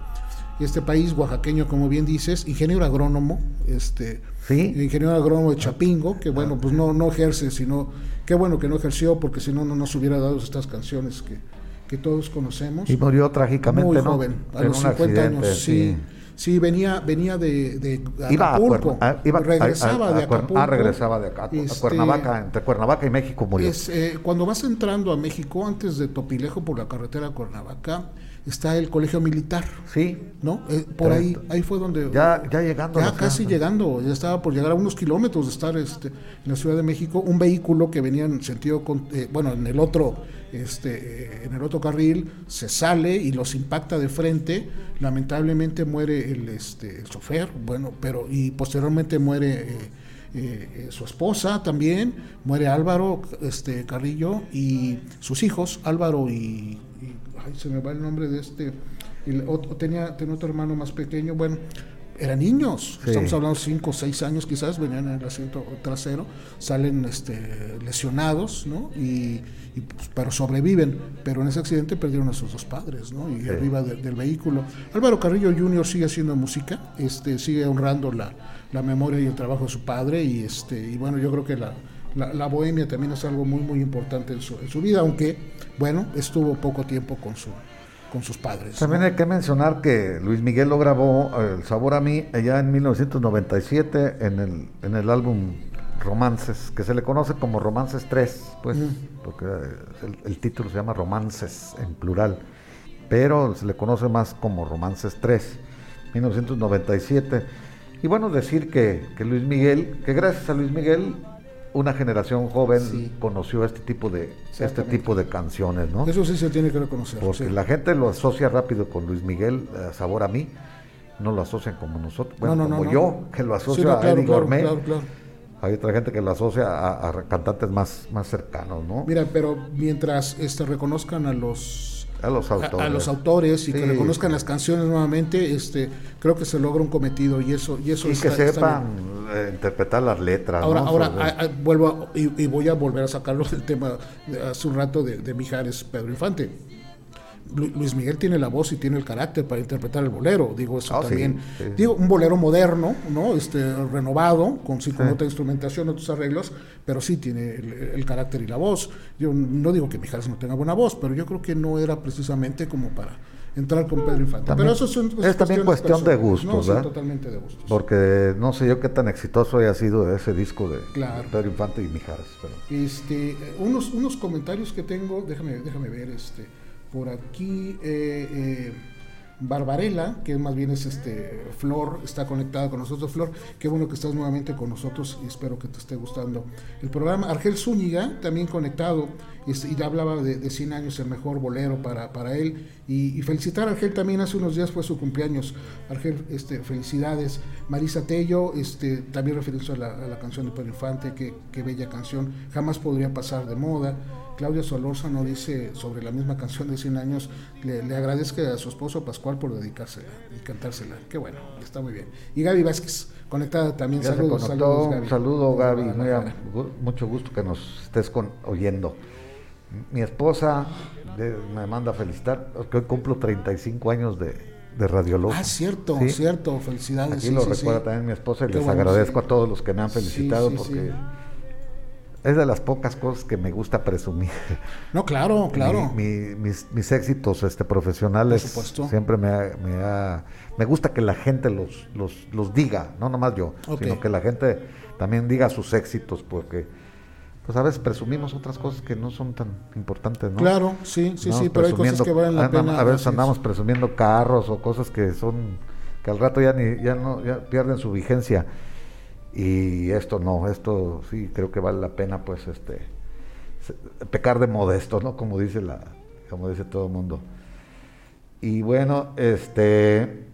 este país oaxaqueño, como bien dices, ingeniero agrónomo, este, ingeniero agrónomo de Chapingo, que bueno, pues no, no ejerce, sino, qué bueno que no ejerció, porque si no, no nos hubiera dado estas canciones que, que todos conocemos. Y murió trágicamente, Muy joven, a los 50 años, sí. sí. venía, venía de, de Acapulco, iba regresaba de Acapulco. Ah, regresaba de Acapulco, este, Cuernavaca, entre Cuernavaca y México murió. Eh, cuando vas entrando a México, antes de Topilejo por la carretera Cuernavaca, está el colegio militar. Sí. ¿No? Eh, por ahí, ahí fue donde. Ya, ya llegando. Ya casi llegando, ya estaba por llegar a unos kilómetros de estar este, en la Ciudad de México, un vehículo que venía en sentido, eh, bueno, en el otro, este, eh, en el otro carril, se sale y los impacta de frente. Lamentablemente muere el, este, el chofer, bueno, pero y posteriormente muere. su esposa también, muere Álvaro este, Carrillo y sus hijos, Álvaro y ay, se me va el nombre de este, tenía, tenía otro hermano más pequeño, bueno, eran niños, estamos hablando de 5 o 6 años quizás, venían en el asiento trasero, salen este, lesionados, ¿no? Y, pues, pero sobreviven, pero en ese accidente perdieron a sus dos padres, ¿no? Y arriba del vehículo. Álvaro Carrillo Jr. sigue haciendo música, este, sigue honrando la, la, memoria y el trabajo de su padre, y, este, y bueno, yo creo que la, la, bohemia también es algo muy, muy importante en su, en su vida, aunque, bueno, estuvo poco tiempo con, su, con sus padres. También hay que mencionar que Luis Miguel lo grabó El Sabor a mí allá en 1997 en el, en el álbum Romances, que se le conoce como Romances 3, pues, porque el, el, título se llama Romances en plural, pero se le conoce más como Romances 3, 1997. Y bueno, decir que, que Luis Miguel, que gracias a Luis Miguel una generación joven conoció este tipo de este tipo de canciones, ¿no? Eso sí se tiene que reconocer. Porque la gente lo asocia rápido con Luis Miguel, eh, Sabor a mí, no lo asocian como nosotros, bueno, como yo, que lo asocio a Eddie Gourmet. Hay otra gente que lo asocia a, cantantes más, más cercanos, ¿no? Mira, pero mientras este, reconozcan a los a los autores, a, los autores y que reconozcan las canciones nuevamente, este, creo que se logra un cometido y eso y eso y que sepan eh, interpretar las letras. Ahora, ahora vuelvo y, voy a volver a sacarlo del tema de hace un rato de, de Mijares Pedro Infante Luis Miguel tiene la voz y tiene el carácter para interpretar el bolero, digo eso ah, también. Digo, un bolero moderno, ¿no? Este, renovado, con, sí, con otra instrumentación, otros arreglos, pero sí tiene el, carácter y la voz. Yo no digo que Mijares no tenga buena voz, pero yo creo que no era precisamente como para entrar con Pedro Infante. pero eso es también cuestión de gustos, ¿verdad? totalmente de gustos. Porque no sé yo qué tan exitoso haya sido ese disco de Pedro Infante y Mijares. Pero... Este, unos, unos comentarios que tengo, déjame, déjame ver, este por aquí eh, eh, Barbarella, que más bien es este Flor, está conectada con nosotros. Flor, qué bueno que estás nuevamente con nosotros y espero que te esté gustando el programa. Argel Zúñiga, también conectado, este, y hablaba de, de, 100 años, el mejor bolero para, para él. Y, felicitar a Argel también, hace unos días fue su cumpleaños. Argel, este, felicidades. Marisa Tello, este, también refiriéndose a la, canción de Pedro Infante, qué, qué bella canción, jamás podría pasar de moda. Claudia Solórzano dice sobre la misma canción de 100 años, le, le agradezca a su esposo Pascual por dedicársela y cantársela. Qué bueno, está muy bien. Y Gaby Vázquez, conectada también. saludos, saludos, Gaby. Saludo, Gaby. mucho gusto que nos estés con, oyendo. Mi esposa me manda a felicitar, que hoy cumplo 35 años de, de radiólogo. Ah, cierto, cierto, felicidades. Aquí lo recuerda también mi esposa y les agradezco a todos los que me han felicitado porque es de las pocas cosas que me gusta presumir. No, claro, claro. mis, mis, éxitos este, profesionales siempre me, me, me gusta que la gente los, los, los diga, no nomás yo, sino que la gente también diga sus éxitos, porque pues a veces presumimos otras cosas que no son tan importantes, ¿no? Claro, sí, sí, sí, pero hay cosas que valen la pena. A veces andamos presumiendo carros o cosas que son que al rato ya ni ya no ya pierden su vigencia y esto no, esto sí creo que vale la pena pues este pecar de modesto, ¿no? Como dice la como dice todo el mundo. Y bueno, este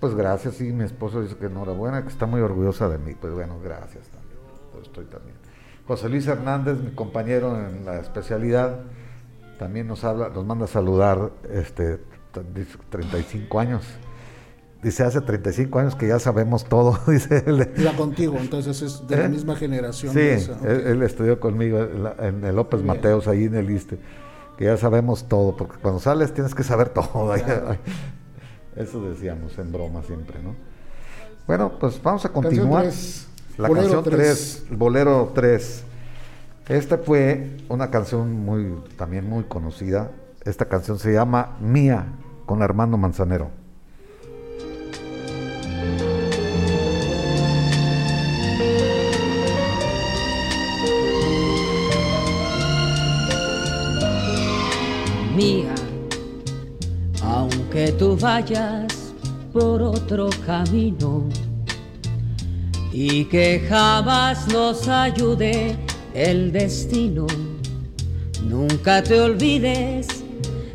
pues gracias, sí, mi esposo dice que enhorabuena, que está muy orgullosa de mí, pues bueno, gracias también. estoy también. José Luis Hernández, mi compañero en la especialidad, también nos habla, nos manda a saludar este 35 años. Dice, hace 35 años que ya sabemos todo, dice él. Contigo, entonces es de la ¿Eh? misma generación. Sí, él, estudió conmigo en, el López Mateos, ahí en el ISTE, que ya sabemos todo, porque cuando sales tienes que saber todo. Eso decíamos en broma siempre, ¿no? Bueno, pues vamos a continuar. La canción 3, Bolero 3. Esta fue una canción muy, también muy conocida. Esta canción se llama Mía, con Armando Manzanero. Mía, aunque tú vayas por otro camino, y que jamás nos ayude el destino. Nunca te olvides,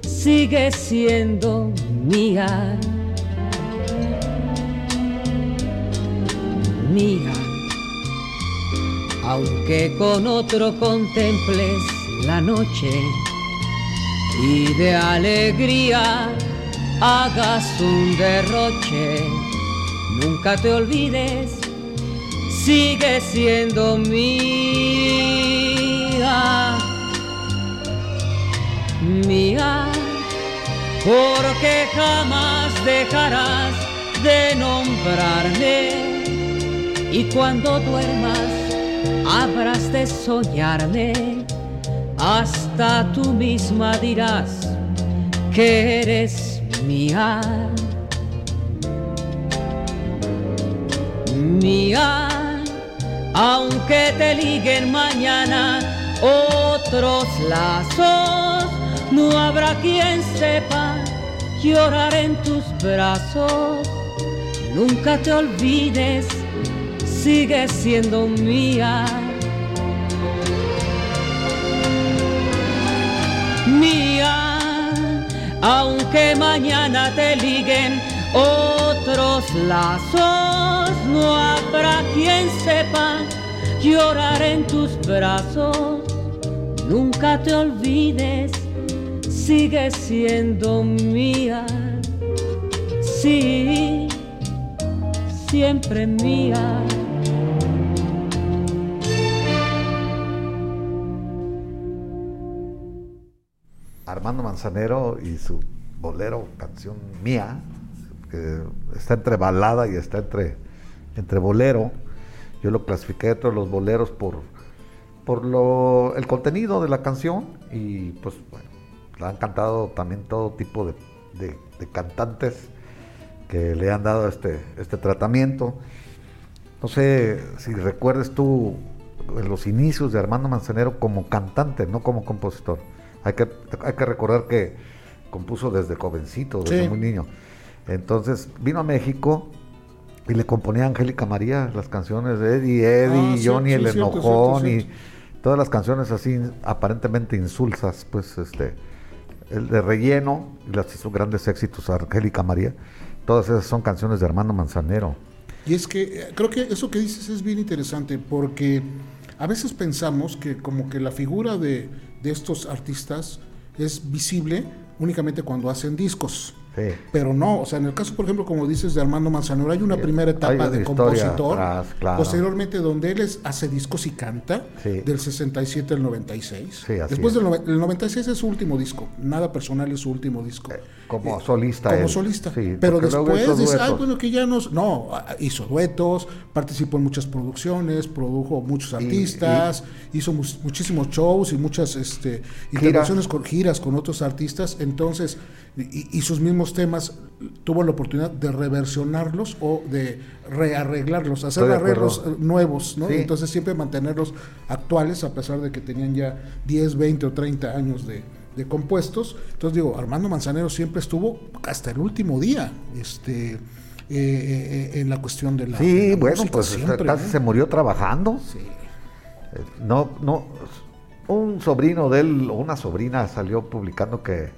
sigue siendo mía. Mía, aunque con otro contemples la noche y de alegría hagas un derroche, nunca te olvides sigue siendo mía, mía, porque jamás dejarás de nombrarme. Y cuando duermas habrás de soñarme, hasta tú misma dirás que eres mía. Mía aunque te liguen mañana otros lazos, no habrá quien sepa llorar en tus brazos. Nunca te olvides, sigue siendo. Mía, aunque mañana te liguen otros lazos, no habrá quien sepa llorar en tus brazos. Nunca te olvides, sigue siendo mía. Sí, siempre mía. Armando Manzanero y su bolero, canción mía, que está entre balada y está entre, entre bolero. Yo lo clasifiqué dentro de los boleros por, por lo, el contenido de la canción y pues bueno, la han cantado también todo tipo de, cantantes que le han dado este, este tratamiento. No sé si recuerdes tú los inicios de Armando Manzanero como cantante, no como compositor. Hay que, hay que recordar que compuso desde jovencito, desde muy niño. Entonces vino a México y le componía a Angélica María las canciones de Eddie, Eddie, ah, Johnny el enojón y todas las canciones así aparentemente insulsas, pues este, el de relleno y las hizo grandes éxitos a Angélica María. Todas esas son canciones de Armando Manzanero. Y es que eh, creo que eso que dices es bien interesante porque a veces pensamos que como que la figura de, de estos artistas es visible únicamente cuando hacen discos. Pero no, o sea, en el caso, por ejemplo, como dices de Armando Manzanero, hay una primera etapa de compositor, posteriormente donde él hace discos y canta, del 67 al 96. Después del 96 es su último disco, nada personal es su último disco. Eh, como eh, solista. Como solista. Pero después dice, ay, bueno, que ya nos... No, hizo duetos, participó en muchas producciones, produjo muchos artistas, hizo muchísimos shows y muchas este, intervenciones con giras con otros artistas, entonces y, sus mismos temas tuvo la oportunidad de reversionarlos o de rearreglarlos, hacer arreglos eh, nuevos, ¿no? Entonces siempre mantenerlos actuales a pesar de que tenían ya 10, 20 o 30 años de, compuestos. Entonces digo, Armando Manzanero siempre estuvo hasta el último día, este... Eh, eh, en la cuestión de la. Sí, bueno, pues casi se murió trabajando. Sí. No, no. Un sobrino de él o una sobrina salió publicando que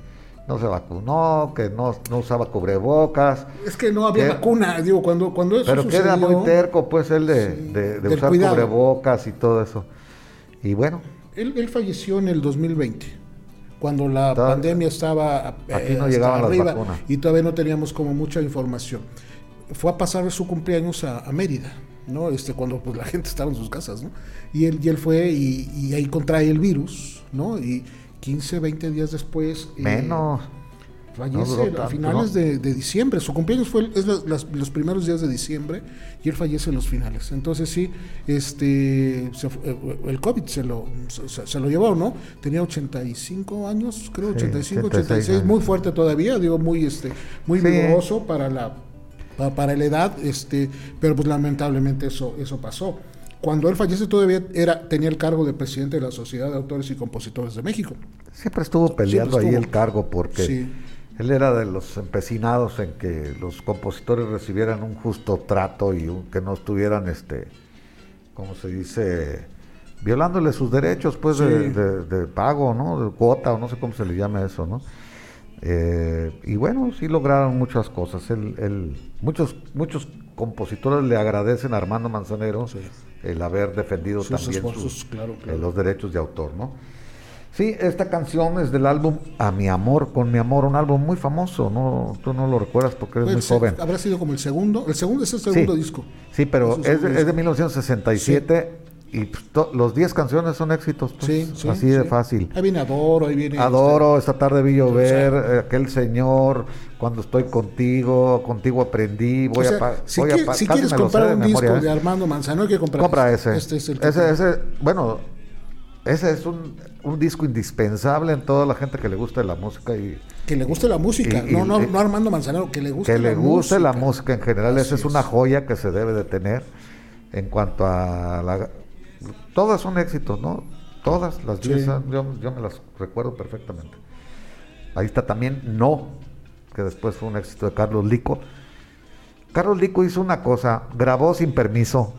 no se vacunó, que no, no usaba cubrebocas. Es que no había vacuna, digo, cuando, cuando eso Pero queda muy terco, pues, él de, de, usar cubrebocas y todo eso. Y bueno. Él, él falleció en el 2020, cuando la pandemia estaba aquí no eh, llegaban arriba y todavía no teníamos como mucha información. Fue a pasar su cumpleaños a, Mérida. ¿no? Este, cuando pues, la gente estaba en sus casas, ¿no? Y él, y él fue y, y ahí contrae el virus, ¿no? Y, 15, 20 días después. Eh, Fallece a finales de, diciembre. Su cumpleaños fue es los primeros días de diciembre y él fallece en los finales. Entonces sí, este eh, el COVID se lo, se, lo llevó, ¿no? Tenía 85 años, creo, 85, 86, muy fuerte todavía, digo, muy este muy vigoroso para la para, la edad, este, pero pues lamentablemente eso eso pasó. Cuando él fallece todavía era, tenía el cargo de presidente de la Sociedad de Autores y Compositores de México. Siempre estuvo peleando ahí el cargo porque él era de los empecinados en que los compositores recibieran un justo trato y que no estuvieran, este, ¿cómo se dice? Violándole sus derechos, pues, de, pago, ¿no? De cuota, o no sé cómo se le llama eso, ¿no? Eh, y bueno, sí lograron muchas cosas. muchos, muchos compositores le agradecen a Armando Manzanero el haber defendido también eh, los derechos de autor, ¿no? Sí, esta canción es del álbum A mi amor, con mi amor, un álbum muy famoso, ¿no? Tú no lo recuerdas porque eres muy joven. Habrá sido como el segundo, el segundo es el segundo disco. Sí, pero es, de, 1967 y pues, los 10 canciones son éxitos, pues, así de fácil. Ahí viene Adoro, ahí viene... Adoro, este, esta tarde vi llover, eh, aquel señor, cuando estoy contigo, contigo aprendí, voy a... Si, si quieres comprar un disco ¿eh? de Armando Manzano, hay que comprar Compra ese. Este es el ese, ese, bueno, ese es un, un, disco indispensable en toda la gente que le guste la música y... Que le guste la música, no, no, no Armando Manzanero, que le guste que le guste la música en general, esa es una joya que se debe de tener en cuanto a la todas son éxitos, ¿no? Todas las 10, yo, me las recuerdo perfectamente. Ahí está también No, que después fue un éxito de Carlos Lico. Carlos Lico hizo una cosa, grabó sin permiso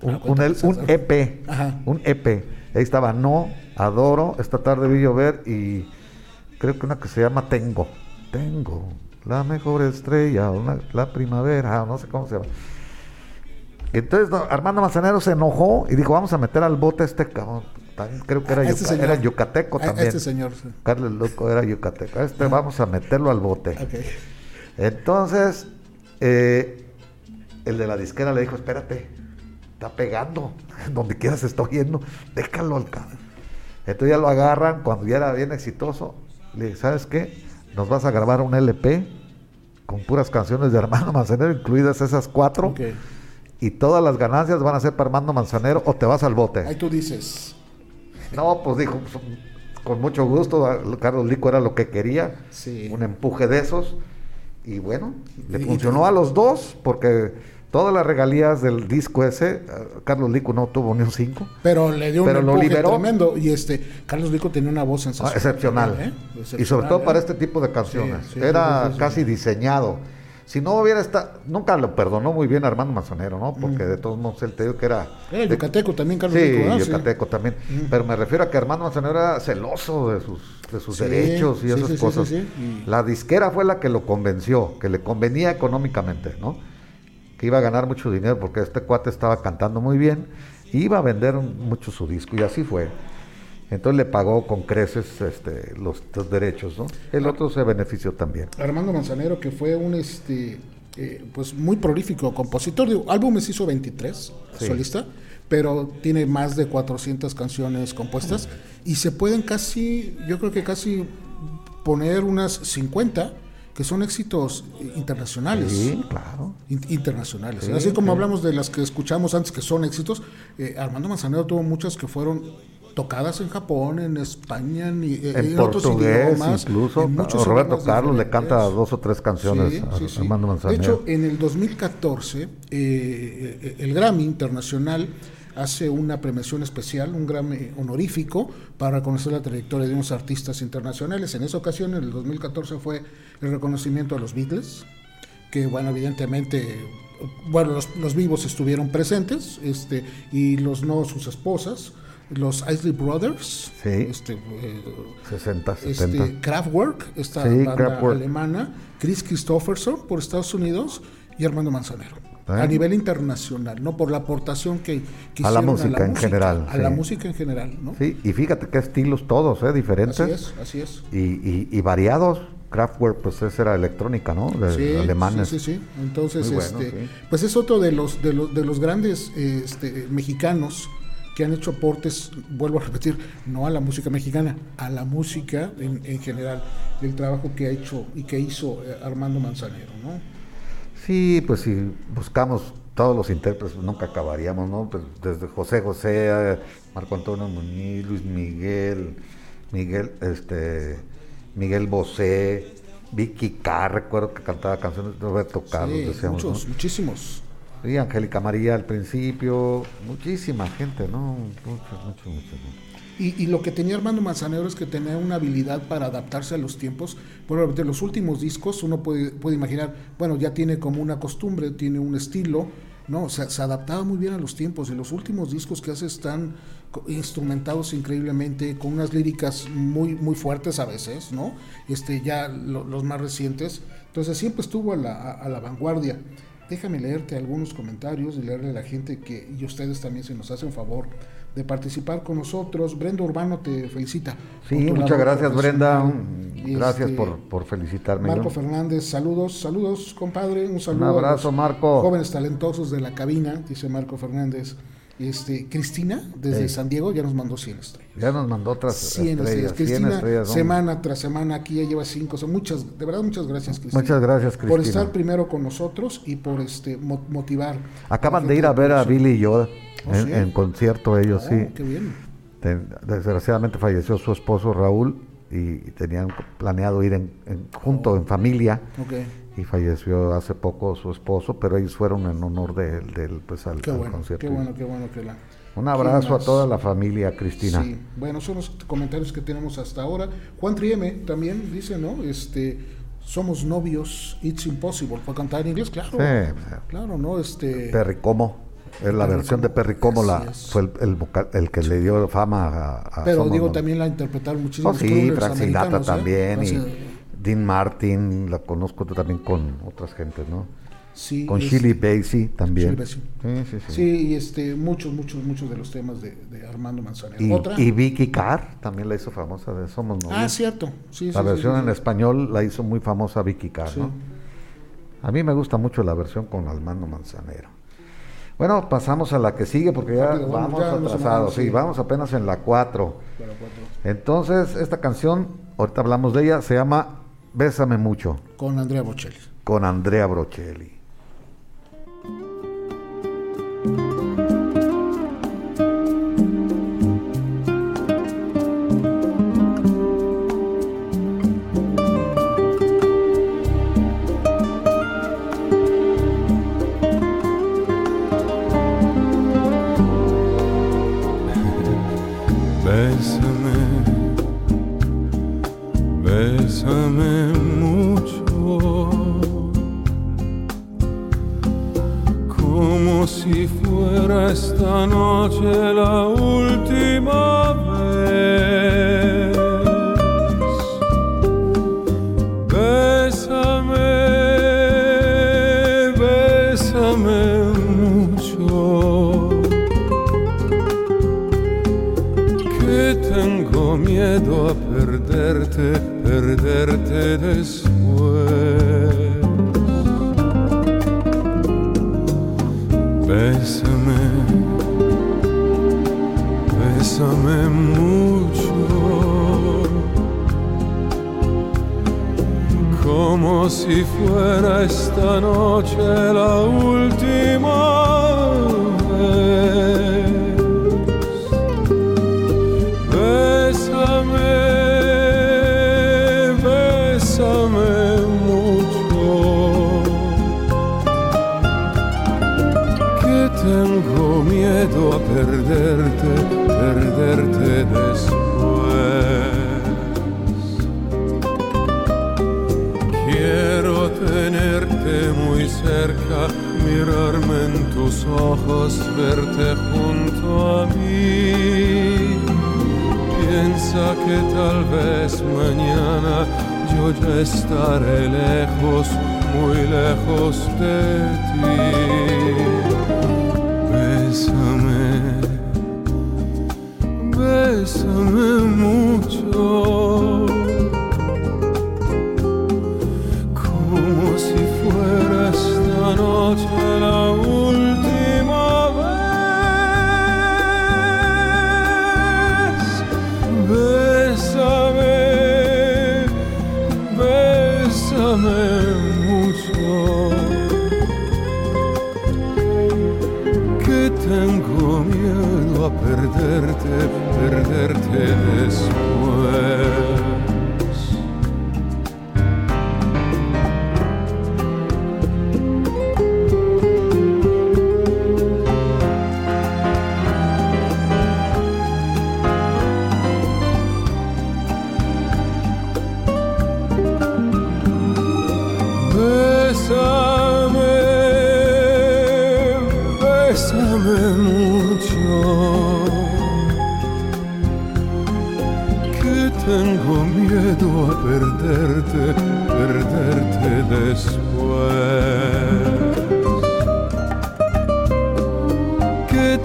un, EP, e un EP. Ahí estaba No, Adoro, Esta tarde vi llover y creo que una que se llama Tengo. Tengo la mejor estrella, la primavera, no sé cómo se llama. Entonces Armando Manzanero se enojó y dijo, vamos a meter al bote a este cabrón. Creo que era, este era yucateco también. Este señor. Carlos Loco era yucateco. Este vamos a meterlo al bote. Entonces, eh, el de la disquera le dijo, espérate, está pegando. Donde quiera se está oyendo. Déjalo al cabrón. Entonces ya lo agarran, cuando ya era bien exitoso, le dije, ¿sabes qué? Nos vas a grabar un LP con puras canciones de Armando Manzanero, incluidas esas cuatro y todas las ganancias van a ser para Armando Manzanero o te vas al bote. Ahí tú dices. No, pues dijo, con mucho gusto, Carlos Lico era lo que quería, un empuje de esos. Y bueno, le funcionó a los dos porque todas las regalías del disco ese, eh, Carlos Lico no tuvo ni un 5. Pero le dio un empuje tremendo. Y este, Carlos Lico tenía una voz sensacional. Ah, excepcional. ¿eh? Y sobre todo para ¿eh? este tipo de canciones. era casi diseñado si no hubiera estado, nunca lo perdonó muy bien Armando Manzanero, ¿no? Porque de todos modos él te dijo que era... Era yucateco también, Carlos. Sí, yucateco también. Pero me refiero a que Armando Manzanero era celoso de sus, de sus derechos y esas cosas. La disquera fue la que lo convenció, que le convenía económicamente, ¿no? Que iba a ganar mucho dinero porque este cuate estaba cantando muy bien Iba a vender mucho su disco y así fue. Entonces le pagó con creces este, los, derechos, ¿no? El otro se benefició también. Armando Manzanero, que fue un este eh, pues muy prolífico compositor, de álbumes hizo 23, solista, pero tiene más de 400 canciones compuestas y se pueden casi, yo creo que casi poner unas 50 que son éxitos internacionales. Sí, claro. internacionales. Así como hablamos de las que escuchamos antes que son éxitos, eh, Armando Manzanero tuvo muchas que fueron tocadas en Japón, en España, en, en, portugués, incluso. Roberto Carlos le canta dos o tres canciones a Armando Manzanero. De hecho, en el 2014, eh, eh, el Grammy Internacional hace una premiación especial, un Grammy honorífico, para reconocer la trayectoria de unos artistas internacionales. En esa ocasión, en el 2014, fue el reconocimiento a los Beatles, que, bueno, evidentemente, bueno, los, vivos estuvieron presentes, este, y los no, sus esposas los Isley Brothers, sí. este, 60, eh, este, Kraftwerk, esta banda alemana, Chris Christopherson por Estados Unidos y Armando Manzanero. A nivel internacional, ¿no? Por la aportación que, a la música en general. A la música en general, ¿no? Sí, y fíjate qué estilos todos, ¿eh? Diferentes. Así es, así es. Y, y, variados. Kraftwerk, pues esa era electrónica, ¿no? De sí, alemanes. Sí, sí, sí. Entonces, este, pues es otro de los, de los, de los grandes este, mexicanos que han hecho aportes, vuelvo a repetir, no a la música mexicana, a la música en, en general, del trabajo que ha hecho y que hizo eh, Armando Manzanero, ¿no? Sí, pues si buscamos todos los intérpretes, nunca acabaríamos, ¿no? Pues desde José José, Marco Antonio Muñiz, Luis Miguel, Miguel, este, Miguel Bosé, Vicky Carr, recuerdo que cantaba canciones de Roberto Carlos, decíamos. Muchos, muchísimos. Sí, Angélica María al principio, muchísima gente, ¿no? Muchos, muchos, muchos. Y, lo que tenía Armando Manzanero es que tenía una habilidad para adaptarse a los tiempos. De los últimos discos uno puede, puede imaginar, bueno, ya tiene como una costumbre, tiene un estilo, ¿no? Se adaptaba muy bien a los tiempos. Y los últimos discos que hace están instrumentados increíblemente, con unas líricas muy, muy fuertes a veces, ¿no? Este, ya los más recientes. Entonces siempre estuvo a la, a la vanguardia déjame leerte algunos comentarios y leerle a la gente que, y ustedes también se nos hacen favor de participar con nosotros. Brenda Urbano te felicita. Sí, muchas gracias Brenda. Gracias este, por, por, felicitarme. Marco Fernández, saludos, saludos compadre, un saludo. Un abrazo Marco. Jóvenes talentosos de la cabina, dice Marco Fernández. Este, Cristina, desde San Diego, ya nos mandó 100 estrellas. Ya nos mandó otras 100 estrellas. Cristina, semana tras semana, aquí ya lleva 5. Son muchas, de verdad, muchas gracias, Cristina. Muchas gracias, Cristina. Por estar primero con nosotros y por este motivar. Acaban de ir a ver a Billy y yo ¿Oh, en, concierto, ellos, oh, sí. Qué bien. desgraciadamente falleció su esposo Raúl y tenían planeado ir en, junto, oh. en familia. Okay y falleció hace poco su esposo, pero ellos fueron en honor de del, pues, al, concierto. Qué bueno, qué bueno que la... Un abrazo a toda la familia, Cristina. Sí, bueno, son los comentarios que tenemos hasta ahora. Juan Trieme también dice, ¿no? Este, somos novios, it's impossible. ¿Puedo cantar en inglés? Claro. Claro, ¿no? Este... Perry Como. La versión de Perry Como la, fue el, el, el, que le dio fama a... Pero digo, también la interpretaron muchísimos. Oh, sí, Frank Sinatra ¿eh? también. Y, Dean Martin, la conozco también con otras gentes, ¿no? Sí. Con Shirley Bassey también. Sí, sí, sí. Sí, y este, muchos, muchos, muchos de los temas de, Armando Manzanero. Y, ¿Otra? y Vicky Carr también la hizo famosa de Somos Novios. Ah, cierto. Sí, la versión en español la hizo muy famosa Vicky Carr, ¿no? A mí me gusta mucho la versión con Armando Manzanero. Bueno, pasamos a la que sigue porque ya vamos atrasados. Sí, vamos apenas en la 4. Entonces, esta canción, ahorita hablamos de ella, se llama Bésame mucho. Con Andrea Bocelli. Con Andrea Brocelli.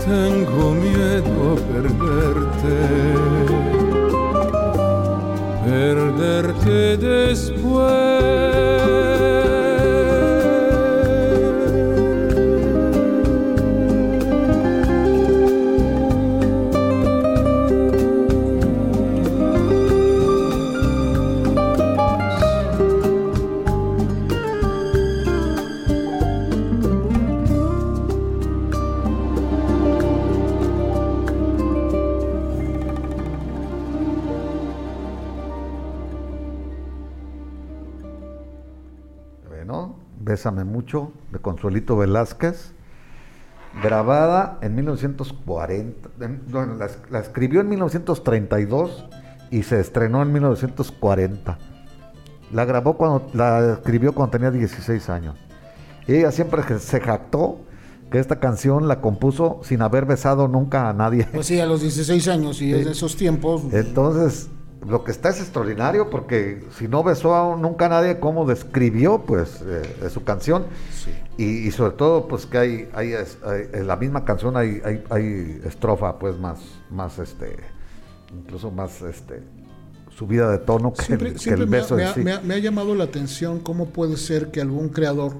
Tengo miedo a perderte, perderte después. Consuelito Velázquez, grabada en 1940, en- bueno, la, es- la escribió en 1932 y se estrenó en 1940. La grabó cuando, la escribió cuando tenía 16 años. Y ella siempre se jactó que esta canción la compuso sin haber besado nunca a nadie. Pues sí, a los 16 años y en esos tiempos. Entonces, lo que está es extraordinario porque si no besó a nunca a nadie, ¿cómo describió pues eh, su canción? Y, y sobre todo, pues que hay, hay, en la misma canción hay, hay, hay estrofa pues más, más este, incluso más este, subida de tono que, Siempre, el, que siempre el me, ha, beso me en ha- sí. me ha- me ha llamado la atención cómo puede ser que algún creador,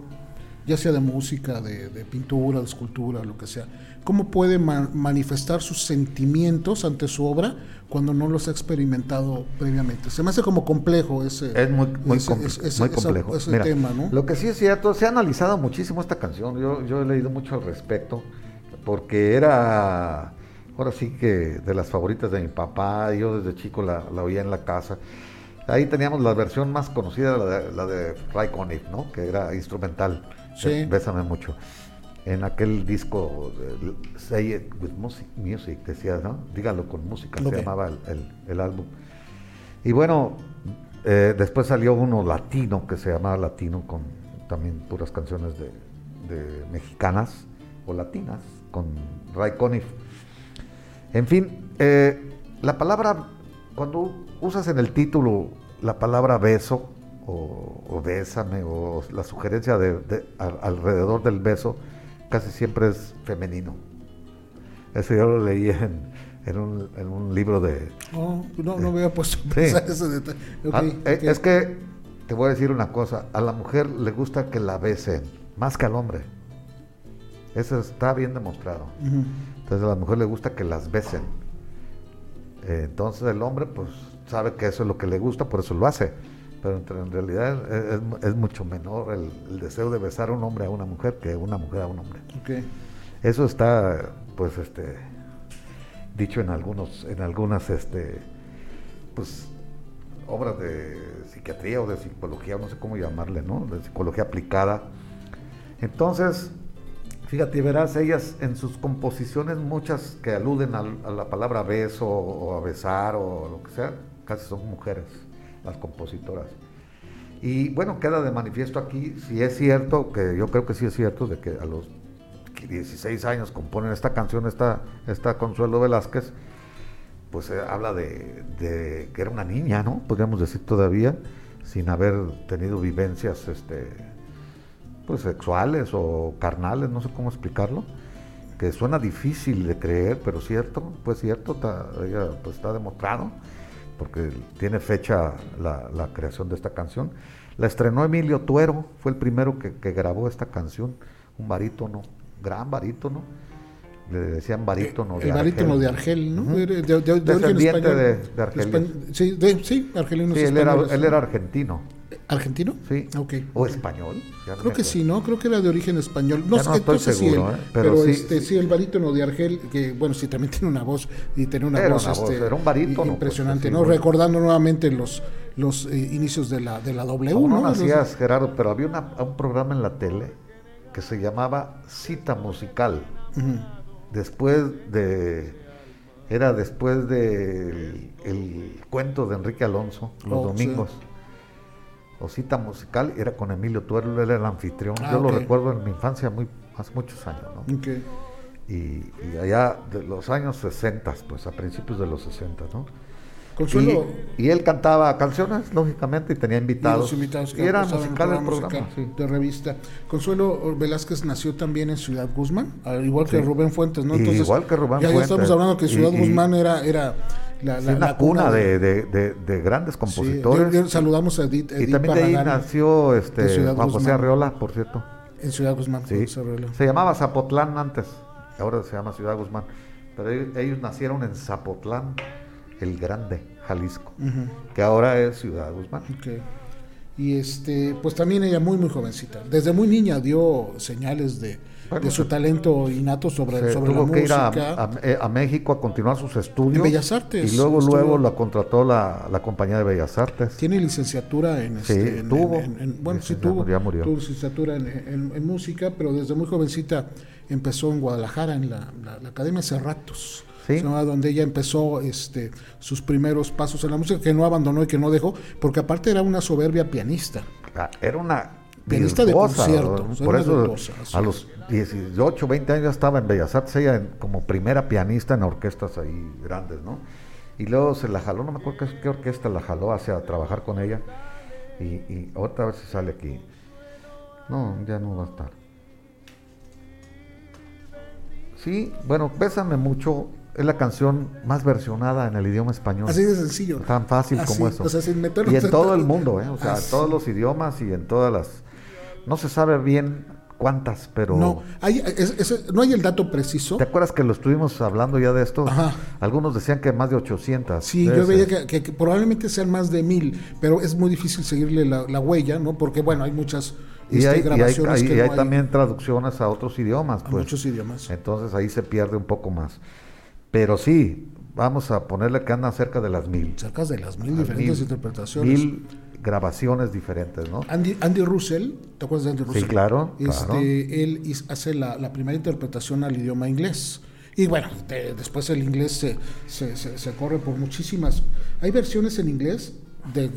ya sea de música, de, de pintura, de escultura, lo que sea, cómo puede ma- manifestar sus sentimientos ante su obra cuando no los ha experimentado previamente. Se me hace como complejo ese, Es muy, muy, ese- comple- ese- ese- muy esa- complejo. Mira, tema, ¿no? Lo que sí es cierto, se ha analizado muchísimo esta canción. Yo, yo he leído mucho al respecto, porque era, ahora sí que de las favoritas de mi papá. Yo desde chico la, la oía en la casa. Ahí teníamos la versión más conocida, la de, la de Ray Conniff, ¿no? Que era instrumental. Sí. Eh, Bésame mucho. En aquel disco, Say It With Music, music decía, ¿no? Dígalo con música, se llamaba el, el- el álbum. Y bueno, eh, después salió uno latino que se llamaba Latino, con también puras canciones de, de mexicanas o latinas, con Ray Conniff. En fin, eh, la palabra, cuando usas en el título la palabra beso, o, o bésame, o la sugerencia de, de- al- alrededor del beso, casi siempre es femenino. Eso yo lo leí en, en un, en un libro de... Oh, no, no me había puesto a pensar ese detalle. Ah, eh, es que te voy a decir una cosa, a la mujer le gusta que la besen, más que al hombre. Eso está bien demostrado. Entonces a la mujer le gusta que las besen. Eh, entonces el hombre pues sabe que eso es lo que le gusta, por eso lo hace. Pero en realidad es, mucho menor el, deseo de besar a un hombre a una mujer que una mujer a un hombre. Eso está pues este dicho en algunos, en algunas este pues obras de psiquiatría o de psicología, no sé cómo llamarle, ¿no? De psicología aplicada. Entonces, Fíjate, verás, ellas en sus composiciones, muchas que aluden a, la palabra beso o a besar o lo que sea, casi son mujeres, las compositoras. Y bueno, queda de manifiesto aquí, si es cierto, que yo creo que sí es cierto, de que a los 16 años componen esta canción, esta, esta Consuelo Velázquez, pues eh, habla de, que era una niña, ¿no? Podríamos decir todavía, sin haber tenido vivencias este, pues, sexuales o carnales, no sé cómo explicarlo, que suena difícil de creer, pero cierto, pues cierto, pues, está demostrado, porque tiene fecha la, creación de esta canción. La estrenó Emilio Tuero, fue el primero que, grabó esta canción, un barítono, gran barítono, le decían barítono de El barítono de Argel, ¿no? de, de, de, de, Argel. Sí, sí, argelinos sí, él era, él era argentino. ¿Argentino? Sí. Okay. ¿O español? creo que sí, ¿no? Creo que era de origen español. No, sé, estoy seguro, ¿eh? pero, sí, este, sí, el barítono de Argel, que bueno, sí, también tiene una voz y tiene una voz, este, era un barítono. Pues, impresionante, ¿no? Recordando nuevamente los, los eh, inicios de la, de la W, ¿no? No nacías, Gerardo, pero había una, un programa en la tele que se llamaba Cita Musical. Después de era después del el cuento de Enrique Alonso, los oh, domingos o cita musical era con Emilio Tuero, él era el anfitrión. Ah, Yo lo recuerdo en mi infancia muy, hace muchos años, ¿no? Y, allá de los años 60, pues a principios de los 60, ¿no? Consuelo. Y, él cantaba canciones, lógicamente, y tenía invitados. Y, era musical el programa, de revista. Consuelo Velázquez nació también en Ciudad Guzmán, igual que Rubén Fuentes, ¿no? Entonces, igual que Rubén ya, Fuentes. Ya estamos hablando que Ciudad Guzmán era, era la, la, cuna, de, grandes compositores. saludamos a Edith, Y también de ahí nació este, Juan José Arreola, por cierto. En Ciudad Guzmán, sí. Se llamaba Zapotlán antes, ahora se llama Ciudad Guzmán. Pero ellos, nacieron en Zapotlán, el Grande, Jalisco, que ahora es Ciudad Guzmán. Y este, pues también ella muy, muy jovencita. Desde muy niña dio señales de, de su talento innato sobre, sobre tuvo la que música. ir eh, a, México a continuar sus estudios. En Bellas Artes. Y luego, luego la contrató la, la, compañía de Bellas Artes. Tiene licenciatura en... Este, sí, tuvo. bueno, sí tuvo. Tuvo licenciatura en, música, pero desde muy jovencita empezó en Guadalajara, en la, la, Academia Cerratos. ¿Sí? donde ella empezó este, sus primeros pasos en la música, que no abandonó y que no dejó, porque aparte era una soberbia pianista. Ah, era una pianista de concierto. Por eso a los 18, 20 años ya estaba en Bellas Artes, ella como primera pianista en orquestas ahí grandes, ¿no? Y luego se la jaló, no me acuerdo qué, orquesta la jaló hacia trabajar con ella. Y, y otra vez se sale aquí. No, ya no va a estar. Sí, bueno, Pésame mucho es la canción más versionada en el idioma español. Así de sencillo. Tan fácil como eso. y en todo el mundo, ¿eh? o sea, en todos los idiomas y en todas las... No se sabe bien cuántas, pero... No, hay, no hay el dato preciso. ¿Te acuerdas que lo estuvimos hablando ya de esto? Ajá. Algunos decían que más de 800. Sí, yo veía que, probablemente sean más de mil, pero es muy difícil seguirle la, huella, ¿no? Porque, bueno, hay muchas... Y hay, grabaciones y hay, también traducciones a otros idiomas. A pues. muchos idiomas. Entonces ahí se pierde un poco más. Pero sí, vamos a ponerle que anda cerca de las mil. Cerca de las mil diferentes interpretaciones. Mil grabaciones diferentes, ¿no? Andy, Andy Russell, ¿te acuerdas de Andy Russell? Sí, claro. Este, Él hace la, primera interpretación al idioma inglés. Y bueno, después el inglés se, se, se, corre por muchísimas. Hay versiones en inglés de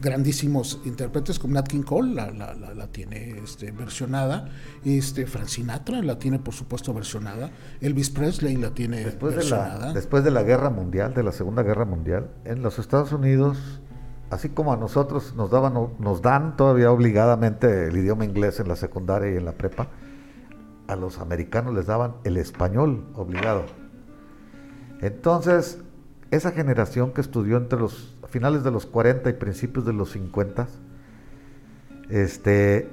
grandísimos intérpretes como Nat King Cole la, la, la, tiene este, versionada, este, Frank Sinatra la tiene por supuesto versionada, Elvis Presley la tiene después versionada. De la, después de la guerra mundial, de la Segunda Guerra Mundial, en los Estados Unidos así como a nosotros nos daban nos dan todavía obligadamente el idioma inglés en la secundaria y en la prepa, a los americanos les daban el español obligado. Entonces, esa generación que estudió entre los finales de los 40 y principios de los 50, este,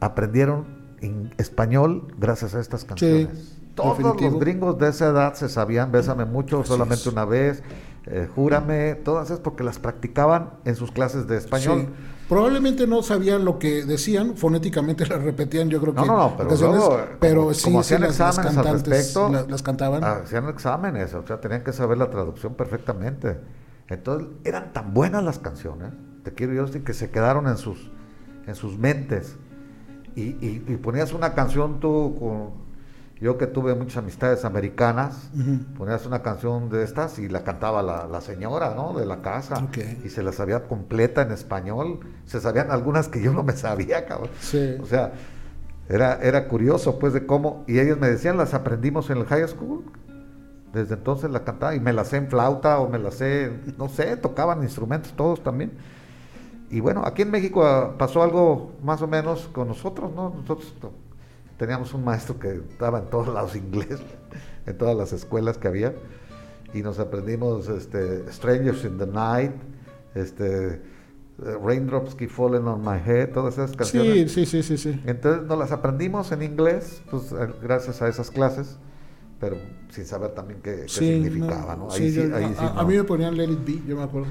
aprendieron en español gracias a estas canciones. Todos los gringos de esa edad se sabían Bésame mucho, solamente una vez, eh, Júrame, todas esas porque las practicaban en sus clases de español. Probablemente no sabían lo que decían, fonéticamente las repetían, yo creo que. No, no, pero, pero sí, hacían las, exámenes al respecto, las, cantaban. Hacían exámenes, o sea, tenían que saber la traducción perfectamente. Entonces, eran tan buenas las canciones, te quiero decir, que se quedaron en sus, en sus mentes. Y, y ponías una canción tú con yo que tuve muchas amistades americanas, ponías una canción de estas y la cantaba la, señora, ¿no? De la casa. Y se la sabía completa en español. Se sabían algunas que yo no me sabía, cabrón. O sea, era, era curioso, pues, de cómo... Y ellos me decían, las aprendimos en el high school. Desde entonces la cantaba y me la sé en flauta o me la sé, no sé, tocaban instrumentos todos también. Y bueno, aquí en México ah, pasó algo más o menos con nosotros, ¿no? Nosotros teníamos un maestro que estaba en todos lados inglés, en todas las escuelas que había, y nos aprendimos este, Strangers in the Night, este, Raindrops Keep Falling on My Head, todas esas canciones. Sí, sí, sí, sí. Entonces nos las aprendimos en inglés, pues eh, gracias a esas clases, pero sin saber también qué, significaba, ¿no? a, mí me ponían Let It Be, yo me acuerdo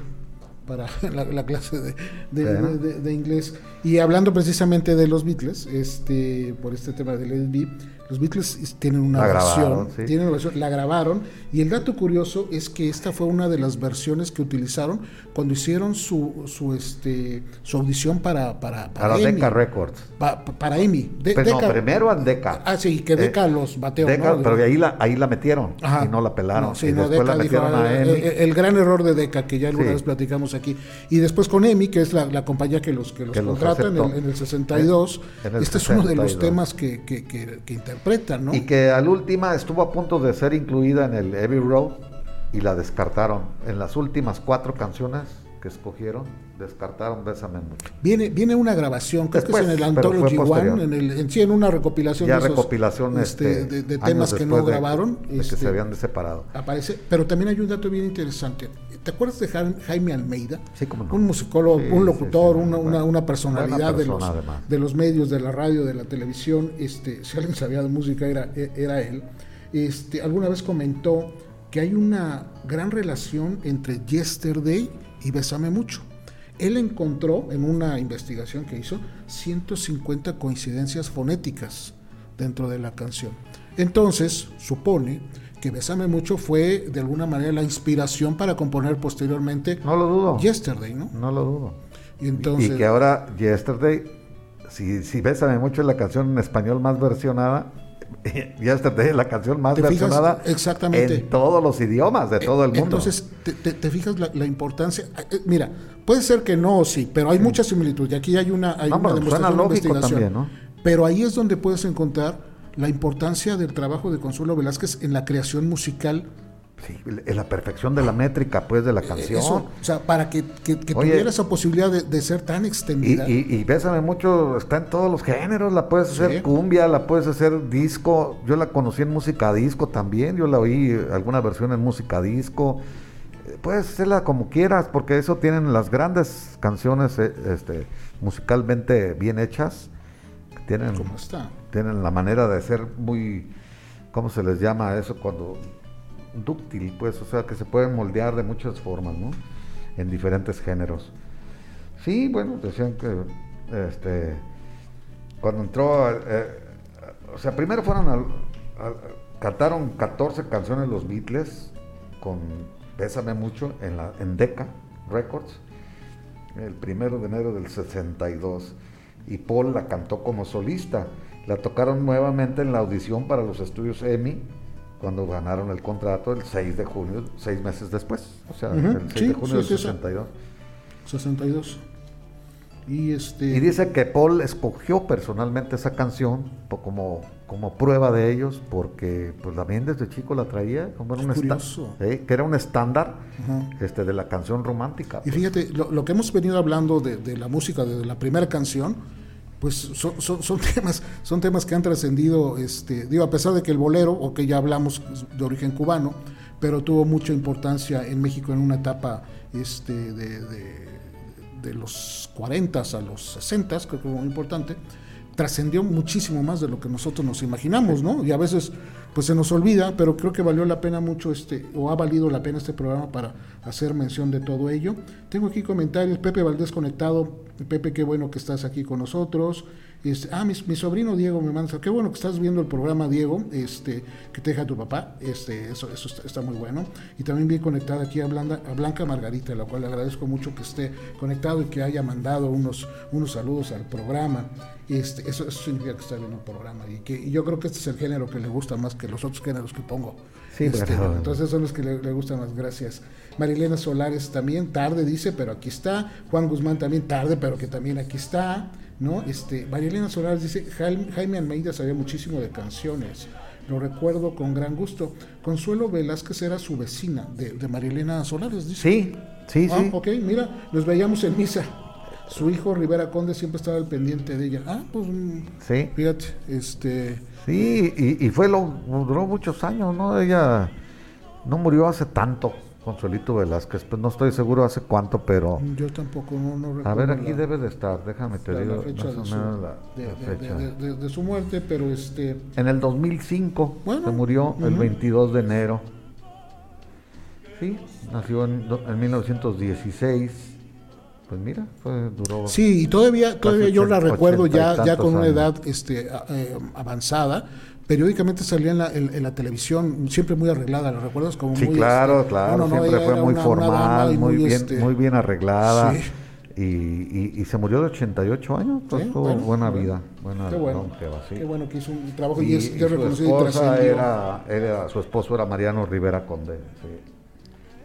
para la, clase de, de, inglés. Y hablando precisamente de los Beatles, este, por este tema de Let It los Beatles tienen una versión, tienen una versión, la grabaron y el dato curioso es que esta fue una de las versiones que utilizaron cuando hicieron su, su este su audición para para para, Decca Records. para EMI. pero no, primero en Decca. Ah, sí, que Decca eh, los bateó. Pero ahí la ahí la metieron y no la pelaron. y después la metieron a EMI. El, gran error de Decca que ya alguna vez platicamos aquí y después con EMI que es la, compañía que los que los contrata en, el, 62. este es uno de los temas que que, que, que y que al última estuvo a punto de ser incluida en el Heavy Road y la descartaron. En las últimas cuatro canciones que escogieron, descartaron Bésame mucho. Viene, viene una grabación, creo que es en el Anthology One, en, el, en sí, en una recopilación, ya de, recopilación este, este, de, temas que no grabaron. De, que se este, habían separado. Aparece, pero también hay un dato bien interesante. ¿Te acuerdas de Jaime Almeida? Sí, como Un musicólogo, un locutor, una, una, personalidad de, los, de los medios, de la radio, de la televisión. Este, si alguien sabía de música era, era él. Este, alguna vez comentó que hay una gran relación entre Yesterday y Bésame mucho. Él encontró en una investigación que hizo 150 coincidencias fonéticas dentro de la canción. Entonces, supone que Bésame mucho fue de alguna manera la inspiración para componer posteriormente no lo dudo. Yesterday, ¿no? No lo dudo. Y, entonces, y que ahora Yesterday, si, si Bésame mucho es la canción en español más versionada, ya está la canción más versionada exactamente. en todos los idiomas de todo el mundo. Entonces, te, fijas la, importancia. Eh, mira, puede ser que no o sí, pero hay mucha similitud. Y aquí hay una, hay una demostración de investigación. Pero ahí es donde puedes encontrar la importancia del trabajo de Consuelo Velázquez en la creación musical Sí, en la perfección de la métrica, pues, de la canción. o sea, para que, tuviera esa posibilidad de, ser tan extendida. Y, y, Bésame mucho, está en todos los géneros, la puedes hacer cumbia, la puedes hacer disco, yo la conocí en música disco también, yo la oí alguna versión en música disco, eh, puedes hacerla como quieras, porque eso tienen las grandes canciones eh, este, musicalmente bien hechas, tienen, ¿Cómo está? Tienen la manera de ser muy, ¿cómo se les llama eso? Cuando dúctil, pues, o sea, que se pueden moldear de muchas formas, ¿no? En diferentes géneros. Sí, bueno, decían que, este, cuando entró, eh, o sea, primero fueron al, cantaron 14 canciones los Beatles con Pésame mucho en la en Decca Records el primero de enero del 62 y Paul la cantó como solista. La tocaron nuevamente en la audición para los estudios EMI cuando ganaron el contrato el 6 de junio, seis meses después, o sea, el 6 de junio del 62. 62. Y, este... y dice que Paul escogió personalmente esa canción como, como prueba de ellos, porque pues también desde chico la traía, como un ¿eh? que era un estándar este, de la canción romántica. Y pues. fíjate, lo, que hemos venido hablando de, de la música, de la primera canción, pues son, son, temas, son temas que han trascendido, este, digo, a pesar de que el bolero, o que ya hablamos de origen cubano, pero tuvo mucha importancia en México en una etapa este, de, de, los 40 a los 60, creo que fue muy importante, trascendió muchísimo más de lo que nosotros nos imaginamos, ¿no? Y a veces pues se nos olvida, pero creo que valió la pena mucho este, o ha valido la pena este programa para hacer mención de todo ello. Tengo aquí comentarios, Pepe Valdés conectado, Pepe, qué bueno que estás aquí con nosotros. Este, ah, mi, sobrino Diego me manda, qué bueno que estás viendo el programa, Diego, este, que te deja tu papá, este, eso, eso está, muy bueno. Y también bien conectada aquí a, a Blanca Margarita, la cual le agradezco mucho que esté conectado y que haya mandado unos, unos saludos al programa. Este, eso, significa que está viendo el programa y que yo creo que este es el género que le gusta más que los otros géneros que pongo. Sí, este, Entonces son los que le, le, gustan más, gracias. Marilena Solares también, tarde dice, pero aquí está. Juan Guzmán también, tarde, pero que también aquí está. ¿No? Este, Marilena Solares dice, Jaime, Almeida sabía muchísimo de canciones. Lo recuerdo con gran gusto. Consuelo Velázquez era su vecina de, de Marilena Solares, dice. Sí, sí, ah, Ok, mira, nos veíamos en misa su hijo Rivera Conde siempre estaba al pendiente de ella. Ah, pues mm, sí. fíjate, este Sí, y, y fue lo duró muchos años, ¿no? Ella no murió hace tanto. Consuelito Velázquez, pues no estoy seguro hace cuánto, pero... Yo tampoco, no, no recuerdo. A ver, aquí debe de estar, déjame te digo, de, su, muerte, pero este... En el 2005 se murió el 22 de enero. Sí, nació en, en 1916 pues mira, duró. Sí, y todavía, todavía yo la recuerdo ya, ya con una edad este, eh, avanzada. Periódicamente salía en la, en, la, televisión, siempre muy arreglada, ¿la recuerdas? Como sí, claro, este, claro, siempre fue muy formal, muy, bien, este, muy bien arreglada. Y, y, se murió de 88 años, entonces tuvo buena vida, buena qué bueno, qué bueno que hizo un trabajo y, es, ya reconocido y era, era, su esposo era Mariano Rivera Conde. Sí.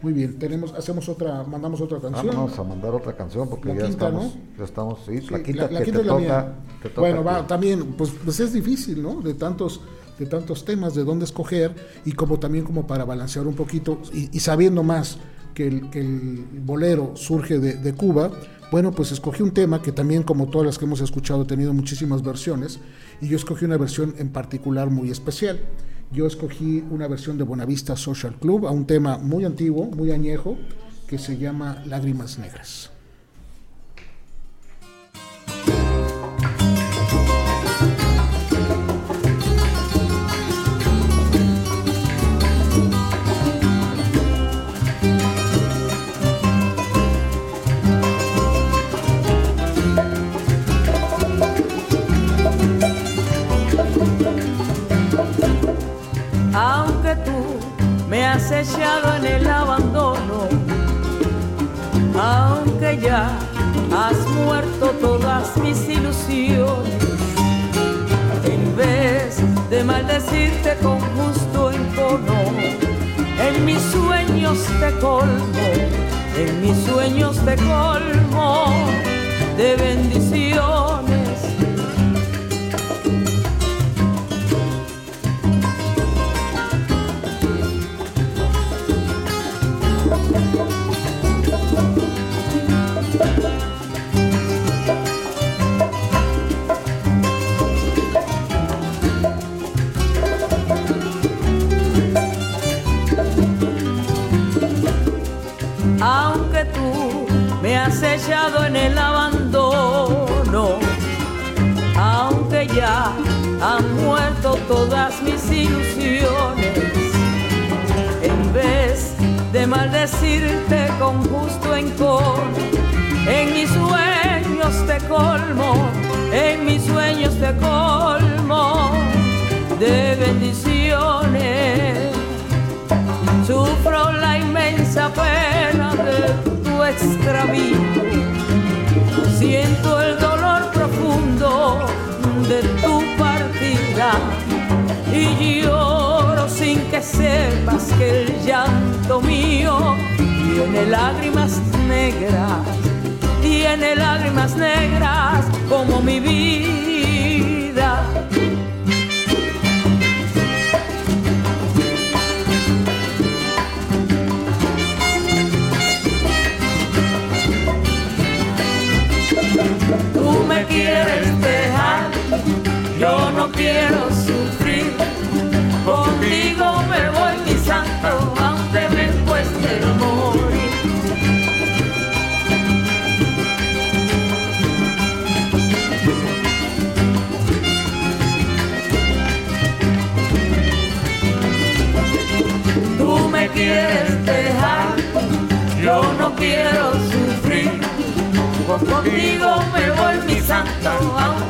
Muy bien, tenemos, hacemos otra, mandamos otra canción. Vamos a mandar otra canción porque ya estamos, ya estamos, sí, la quinta, la, quinta es la mía. bueno, va, también, pues, pues es difícil, ¿no? De tantos, de tantos temas, de dónde escoger y como también como para balancear un poquito y, sabiendo más que el, bolero surge de, de, Cuba, bueno, pues escogí un tema que también como todas las que hemos escuchado ha tenido muchísimas versiones y yo escogí una versión en particular muy especial yo escogí una versión de Buenavista Social Club a un tema muy antiguo, muy añejo, que se llama Lágrimas Negras. Echado en el abandono, aunque ya has muerto todas mis ilusiones. En vez de maldecirte con justo encono, en mis sueños te colmo, en mis sueños te colmo de bendiciones echado en el abandono, aunque ya han muerto todas mis ilusiones. En vez de maldecirte con justo encono, en mis sueños te colmo, en mis sueños te colmo de bendiciones. Sufro la inmensa pena de extravío. Siento el dolor profundo de tu partida y lloro sin que sepas que el llanto mío tiene lágrimas negras, tiene lágrimas negras como mi vida. quieres dejar, yo no quiero sufrir. Contigo me voy mi santo, aunque me cueste el morir. Tú me quieres dejar, yo no quiero sufrir. Contigo me voy mi santo aunque me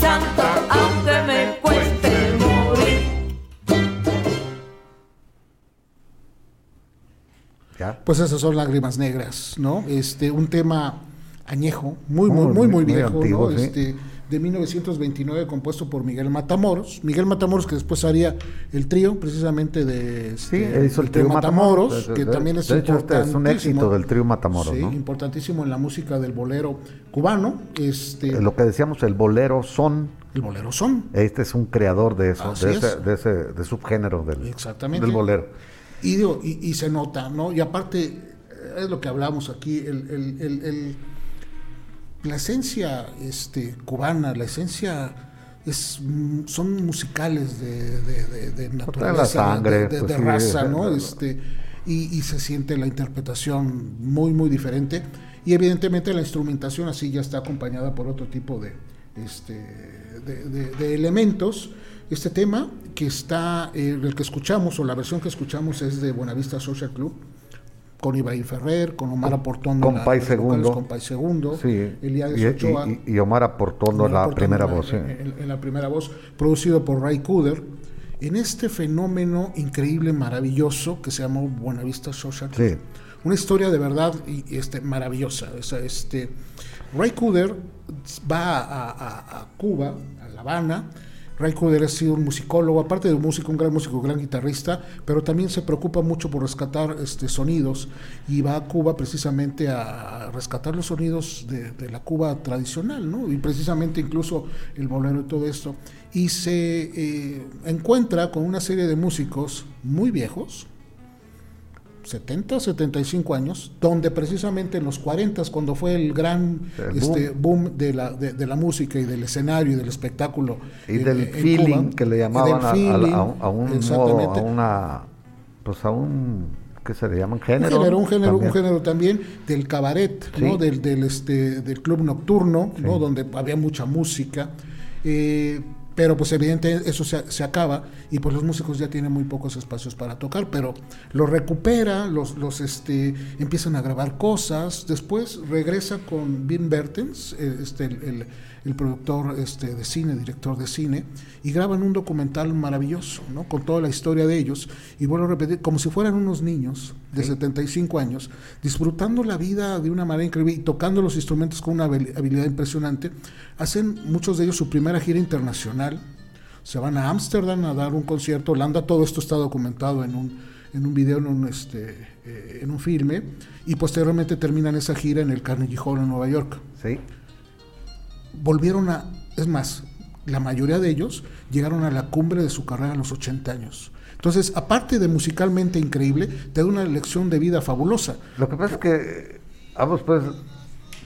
santo, aunque me cueste morir. ¿Ya? Pues esas son lágrimas negras, ¿no? Este, un tema añejo, muy, muy, muy, muy, viejo, antiguo, ¿no? sí. Este, de 1929, compuesto por Miguel Matamoros. Miguel Matamoros, que después haría el trío, precisamente de. Sí, este, hizo el trío Matamoros. Matamoros, De- que también es de hecho, este es un éxito del trío Matamoros, Sí, ¿no? importantísimo en la música del bolero cubano. Este, Eh, Lo que decíamos, el bolero son, el bolero son. este es un creador de eso, de es. ese, de ese de subgénero del, Exactamente. del bolero. Y, digo, y, y se nota, ¿no? Y aparte, es lo que hablamos aquí, el, el- el- el- la esencia este, cubana, la esencia es, mm, son musicales de, de, de- de naturaleza, sangre, de, pues sí, raza, ¿no? es- Este, y, y se siente la interpretación muy, muy diferente. Y evidentemente la instrumentación así ya está acompañada por otro tipo de, este, de elementos. Este tema que está, eh, el que escuchamos, o la versión que escuchamos es de Buenavista Social Club, con Ibrahim Ferrer, con Omar Aportondo, con en en vocales, Segundo. con Pai Segundo, Sí, Elías y, Ochoa, y- y Omar Aportondo Omar la primera en- voz. sí. En, en la primera voz, producido por Ray Cooder, en este fenómeno increíble, maravilloso, que se llamó Buenavista Social. Sí. Una historia de verdad y, este, maravillosa. Sea, este, Ray Cooder va a, a- a Cuba, a La Habana. Ray Cooder ha sido un musicólogo, aparte de un músico, un gran músico, un gran guitarrista, pero también se preocupa mucho por rescatar este, sonidos y va a Cuba precisamente a rescatar los sonidos de, la Cuba tradicional, ¿no? Y precisamente incluso el bolero y todo esto. Y se eh, encuentra con una serie de músicos muy viejos, 70, 75 años, donde precisamente en los 40, cuando fue el gran El este, boom, de, la, de, de la música y del escenario y del espectáculo. Y en- del en feeling Cuba, que le llamaban a, feeling, a un- a un una, pues a un, ¿qué se le llaman? Un Género. género, un género, un también. género también del cabaret, Sí. ¿no? del, del, este, del club nocturno, ¿no? Donde había mucha música. eh, pero pues evidentemente eso se, se acaba y pues los músicos ya tienen muy pocos espacios para tocar, pero los recupera, los, los este, empiezan a grabar cosas, después regresa con Vin Bertens, eh, este, el- el productor este, de cine, director de cine, y graban un documental maravilloso, ¿no? con toda la historia de ellos, y vuelvo a repetir, como si fueran unos niños de 75 años, disfrutando la vida de una manera increíble y tocando los instrumentos con una habil- habilidad impresionante, hacen muchos de ellos su primera gira internacional, se van a Ámsterdam a dar un concierto, Holanda, todo esto está documentado en un, en un video, en un, este, eh, en un filme, y posteriormente terminan esa gira en el Carnegie Hall en Nueva York Sí. Volvieron a, es más, la mayoría de ellos llegaron a la cumbre de su carrera a los 80 años. Entonces, aparte de musicalmente increíble, te da una lección de vida fabulosa. Lo que pasa es que ambos pues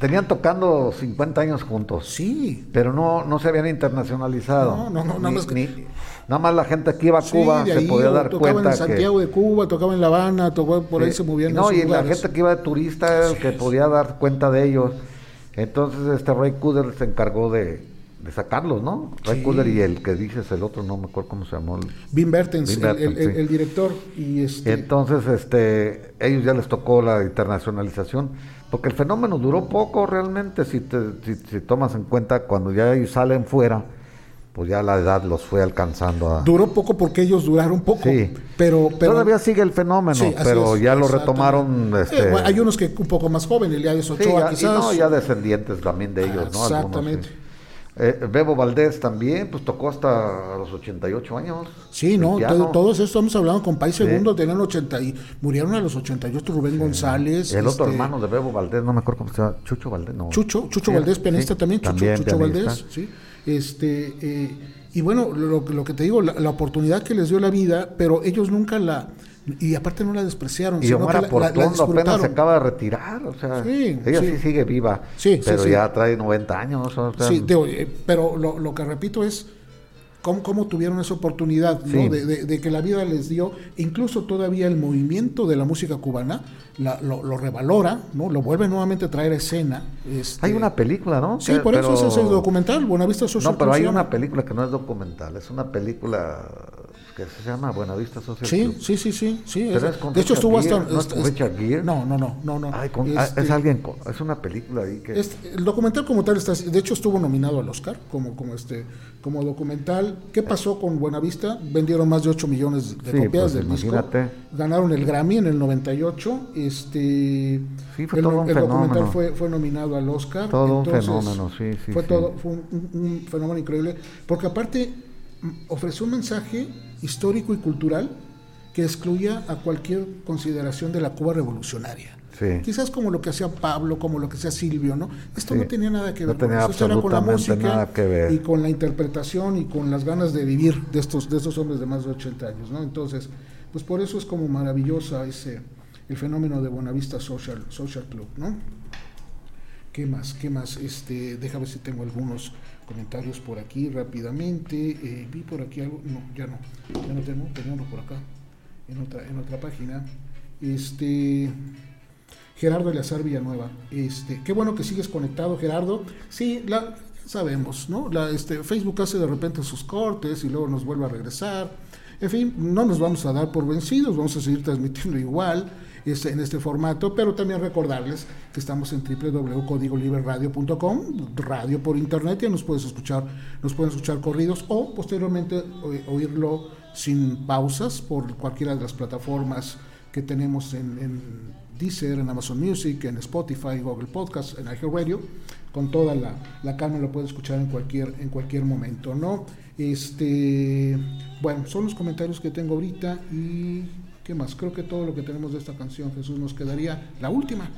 tenían tocando 50 años juntos. Sí, Pero no, no se habían internacionalizado. No, no, no, nada Ni- más que- ni- nada más la gente que iba a sí, Cuba se podía dar tocaban cuenta en Santiago que... de Cuba, tocaban en La Habana, tocaba, por ahí se movían. No, y la gente que iba de turista era el que podía dar cuenta de ellos. Entonces este Ray Cooder se encargó de, de sacarlos, ¿no? Ray Sí. Cooder y el que dices, el otro, no me acuerdo cómo se llamó. el- Wim Bertens, el- el, Bertens, el- sí. el director. Y este, Entonces, este, ellos ya les tocó la internacionalización, porque el fenómeno duró poco realmente, si, te, si, tomas en cuenta cuando ya salen fuera, pues ya la edad los fue alcanzando a... Duró poco porque ellos duraron poco. Sí. Pero, pero... Todavía sigue el fenómeno, pero ya lo retomaron... Este... hay unos que un poco más jóvenes, ya de Ochoa quizás. Y no, ya descendientes también de ellos, ¿no? Exactamente. Eh, Bebo Valdés también, pues tocó hasta los 88 años. Sí, no, todos estos estamos hablando con País Segundo, tenían 80 y murieron a los 88, Rubén González. El otro este hermano de Bebo Valdés, no me acuerdo cómo se llama, Chucho Valdés, no. Chucho, Chucho Valdés, pianista también, Chucho, Chucho Valdés, sí. Este, eh, y bueno, lo, lo, que te digo, la, oportunidad que les dio la vida, pero ellos nunca la... Y aparte no la despreciaron. Y sino Omar Portondo apenas se acaba de retirar, o sea, ella sí, sigue viva, pero ya trae 90 años. sí, eh, pero lo, lo que repito es cómo, tuvieron esa oportunidad de, que la vida les dio, incluso todavía el movimiento de la música cubana lo, revalora, ¿no? lo vuelve nuevamente a traer a escena. Este hay una película, ¿no? Sí, por eso es el documental, Buenavista Social No, pero hay una película que no es documental, es una película que se llama Buenavista Social sí, Sí, sí, sí, sí. de hecho estuvo hasta... ¿No es Richard Gere? No, no, no, no. no. Ah, es este alguien, es una película ahí que... el documental como tal, está, de hecho estuvo nominado al Oscar como, como, este, como documental. ¿Qué pasó con Buenavista? Vendieron más de 8 millones de copias pues, del imagínate. disco. Ganaron el Grammy en el 98. Este, sí, fue el, todo un el documental fue, fue nominado al Oscar. Todo un fenómeno, sí, sí. Fue, Todo, fue un fenómeno increíble. Porque aparte ofreció un mensaje histórico y cultural que excluía a cualquier consideración de la Cuba revolucionaria. Quizás como lo que hacía Pablo, como lo que hacía Silvio, ¿no? Esto no tenía nada que ver con eso. Era con la música y con la interpretación y con las ganas de vivir de estos, de estos hombres de más de 80 años, ¿no? Entonces, pues por eso es como maravillosa ese, el fenómeno de Buenavista Social, Social Club, ¿no? ¿Qué más? ¿Qué más? Este, déjame ver si tengo algunos comentarios por aquí rápidamente. Eh, vi por aquí algo, no, ya no, ya no tengo, tengo uno por acá, en otra, en otra página. Este Gerardo Eleazar Villanueva, este, qué bueno que sigues conectado, Gerardo. Sí, la sabemos, ¿no? La, este, Facebook hace de repente sus cortes y luego nos vuelve a regresar. En fin, no nos vamos a dar por vencidos, vamos a seguir transmitiendo igual este, en este formato, pero también recordarles que estamos en www.codigoliberradio.com, radio por internet, ya nos puedes escuchar, nos pueden escuchar corridos o posteriormente oírlo sin pausas por cualquiera de las plataformas que tenemos en, en Deezer, en Amazon Music, en Spotify, Google Podcast, en Radio con toda la, la, calma lo puedes escuchar en cualquier, en cualquier momento, ¿no? Este, bueno, son los comentarios que tengo ahorita y ¿Qué más? Creo que todo lo que tenemos de esta canción, Jesús, nos quedaría la última.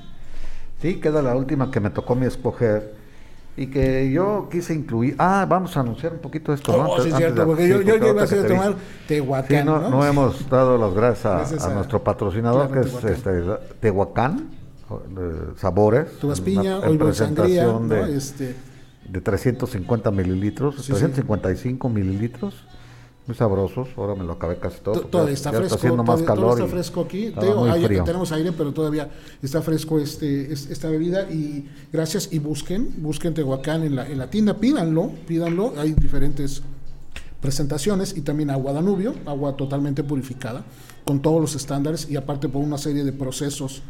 Sí, queda la última que me tocó mi escoger y que yo quise incluir. Ah, vamos a anunciar un poquito esto. Oh, sí, cierto, porque yo, yo, iba a hacer tomar Tehuacán. Sí, no, ¿no? hemos dado las gracias a, nuestro patrocinador, que es este, Tehuacán, Sabores. Tu piña, hoy sangría, de, este... de 350 mililitros, 355 mililitros muy sabrosos. Ahora me lo acabé casi todo. Todavía está fresco. Está más calor. está fresco aquí. tenemos aire, pero todavía está fresco este, esta bebida. Y gracias. Y busquen, busquen Tehuacán en la, en la tienda. Pídanlo, pídanlo. Hay diferentes presentaciones y también agua Danubio, agua totalmente purificada, con todos los estándares y aparte por una serie de procesos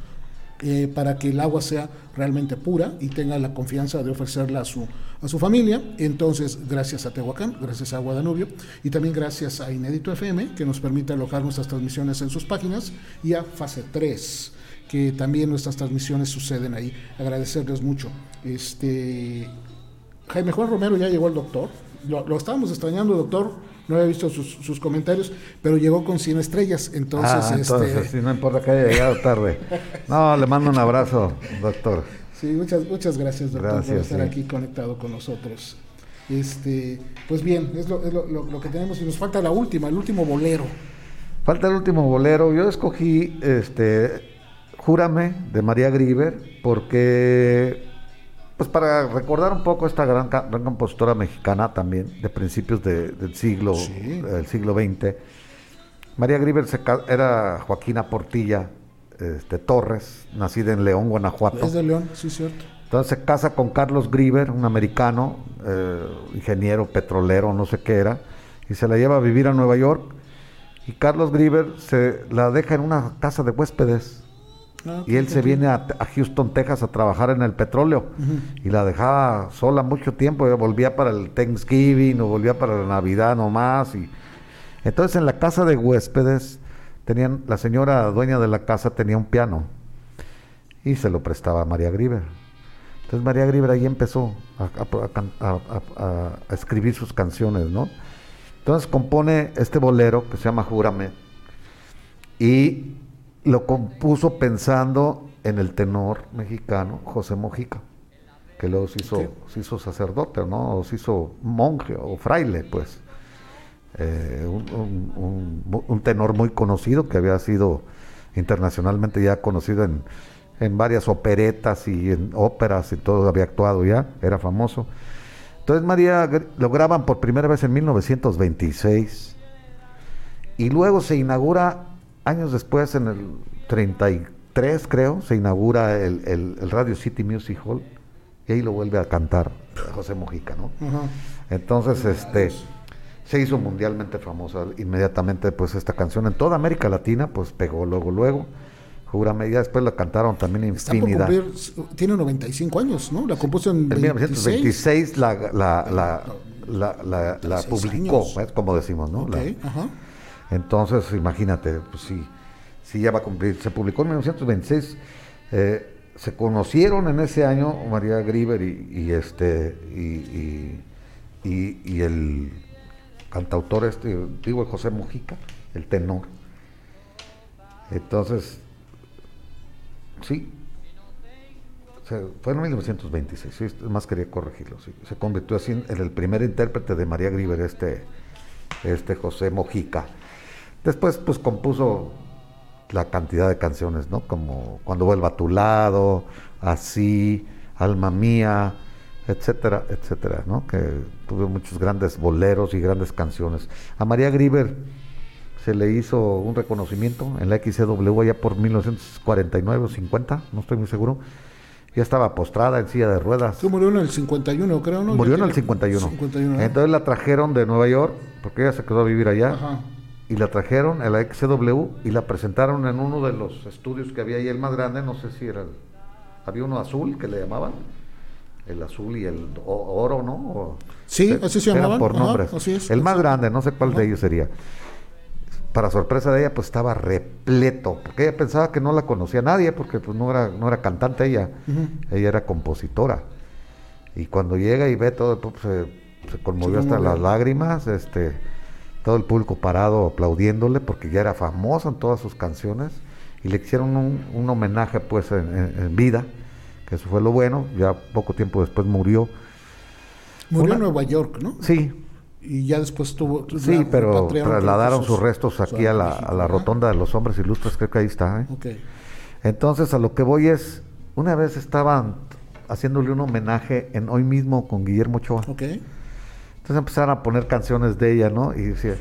eh, para que el agua sea realmente pura y tenga la confianza de ofrecerla a su, a su familia. Entonces, gracias a Tehuacán, gracias a Guadanubio y también gracias a Inédito FM, que nos permite alojar nuestras transmisiones en sus páginas, y a Fase 3 que también nuestras transmisiones suceden ahí. Agradecerles mucho. Este Jaime Juan Romero ya llegó el doctor. Lo, lo estábamos extrañando, doctor no había visto sus, comentarios, pero llegó con 100 estrellas, entonces... Ah, este... no importa que haya llegado tarde. No, le mando un abrazo, doctor. Sí, muchas, muchas gracias, doctor, por estar aquí conectado con nosotros. Este, pues bien, es, lo, es lo, lo, que tenemos y nos falta la última, el último bolero. Falta el último bolero. Yo escogí este Júrame de María Grieber porque pues para recordar un poco esta gran, gran compositora mexicana también, de principios del siglo, del siglo XX. María Grieber era Joaquina Portilla este, Torres, nacida en León, Guanajuato. Es de León, sí, cierto. Entonces se casa con Carlos Grieber, un americano, eh, ingeniero petrolero, no sé qué era, y se la lleva a vivir a Nueva York. Y Carlos Grieber se la deja en una casa de huéspedes Ah, y él se viene a, Houston, Texas a trabajar en el petróleo y la dejaba sola mucho tiempo, volvía para el Thanksgiving o volvía para la Navidad nomás y entonces en la casa de huéspedes tenían la señora dueña de la casa tenía un piano y se lo prestaba a María Griver. Entonces María Griver ahí empezó a, escribir sus canciones, ¿no? Entonces compone este bolero que se llama Júrame y lo compuso pensando en el tenor mexicano José Mojica, que luego se hizo, se hizo sacerdote, ¿no? O se hizo monje o fraile, pues. Eh, un, tenor muy conocido que había sido internacionalmente ya conocido en, en varias operetas y en óperas y todo, había actuado ya, era famoso. Entonces María lo graban por primera vez en 1926 y luego se inaugura años después, en el 33 creo, se inaugura el, Radio City Music Hall y ahí lo vuelve a cantar José Mojica, ¿no? Entonces, este se hizo mundialmente famosa inmediatamente pues esta canción en toda América Latina pues pegó luego luego Júrame, ya después la cantaron también infinidad. tiene 95 años, ¿no? La compuso en, 1926, la, la, la, la, publicó, como decimos, ¿no? Entonces, imagínate, pues sí, sí ya va a cumplir. Se publicó en 1926. Eh, se conocieron en ese año María Griver y, este y, el cantautor este, digo José Mojica, el tenor. Entonces, Sí. fue en 1926, más quería corregirlo. Se convirtió así en el primer intérprete de María Griver, este, este José Mojica. Después, pues compuso la cantidad de canciones, ¿no? Como Cuando vuelva a tu lado, Así, Alma mía, etcétera, etcétera, ¿no? Que tuvo muchos grandes boleros y grandes canciones. A María Griver se le hizo un reconocimiento en la XCW allá por 1949 o 50, no estoy muy seguro. Ya estaba postrada en silla de ruedas. murió en el 51, creo, ¿no? Murió en el 51. Entonces la trajeron de Nueva York, porque ella se quedó a vivir allá. Y la trajeron a la XCW y la presentaron en uno de los estudios que había ahí, el más grande, no sé si era el, Había uno azul que le llamaban el azul y el oro, ¿no? sí, así se llamaban. por nombres. el más grande, no sé cuál de ellos sería para sorpresa de ella, pues estaba repleto, porque ella pensaba que no la conocía nadie, porque pues no era, no era cantante ella, ella era compositora. Y cuando llega y ve todo, pues, se, conmovió hasta las lágrimas, este, todo el público parado aplaudiéndole, porque ya era famosa en todas sus canciones, y le hicieron un, homenaje pues en, vida, que eso fue lo bueno, ya poco tiempo después murió. Murió en Nueva York, ¿no? Sí, y ya después tuvo... Sí, pero trasladaron sus restos aquí a la, rotonda de los hombres ilustres, creo que ahí está. ¿eh? Entonces a lo que voy es, una vez estaban haciéndole un homenaje en hoy mismo con Guillermo Ochoa. Entonces empezaron a poner canciones de ella, ¿no? Y decía,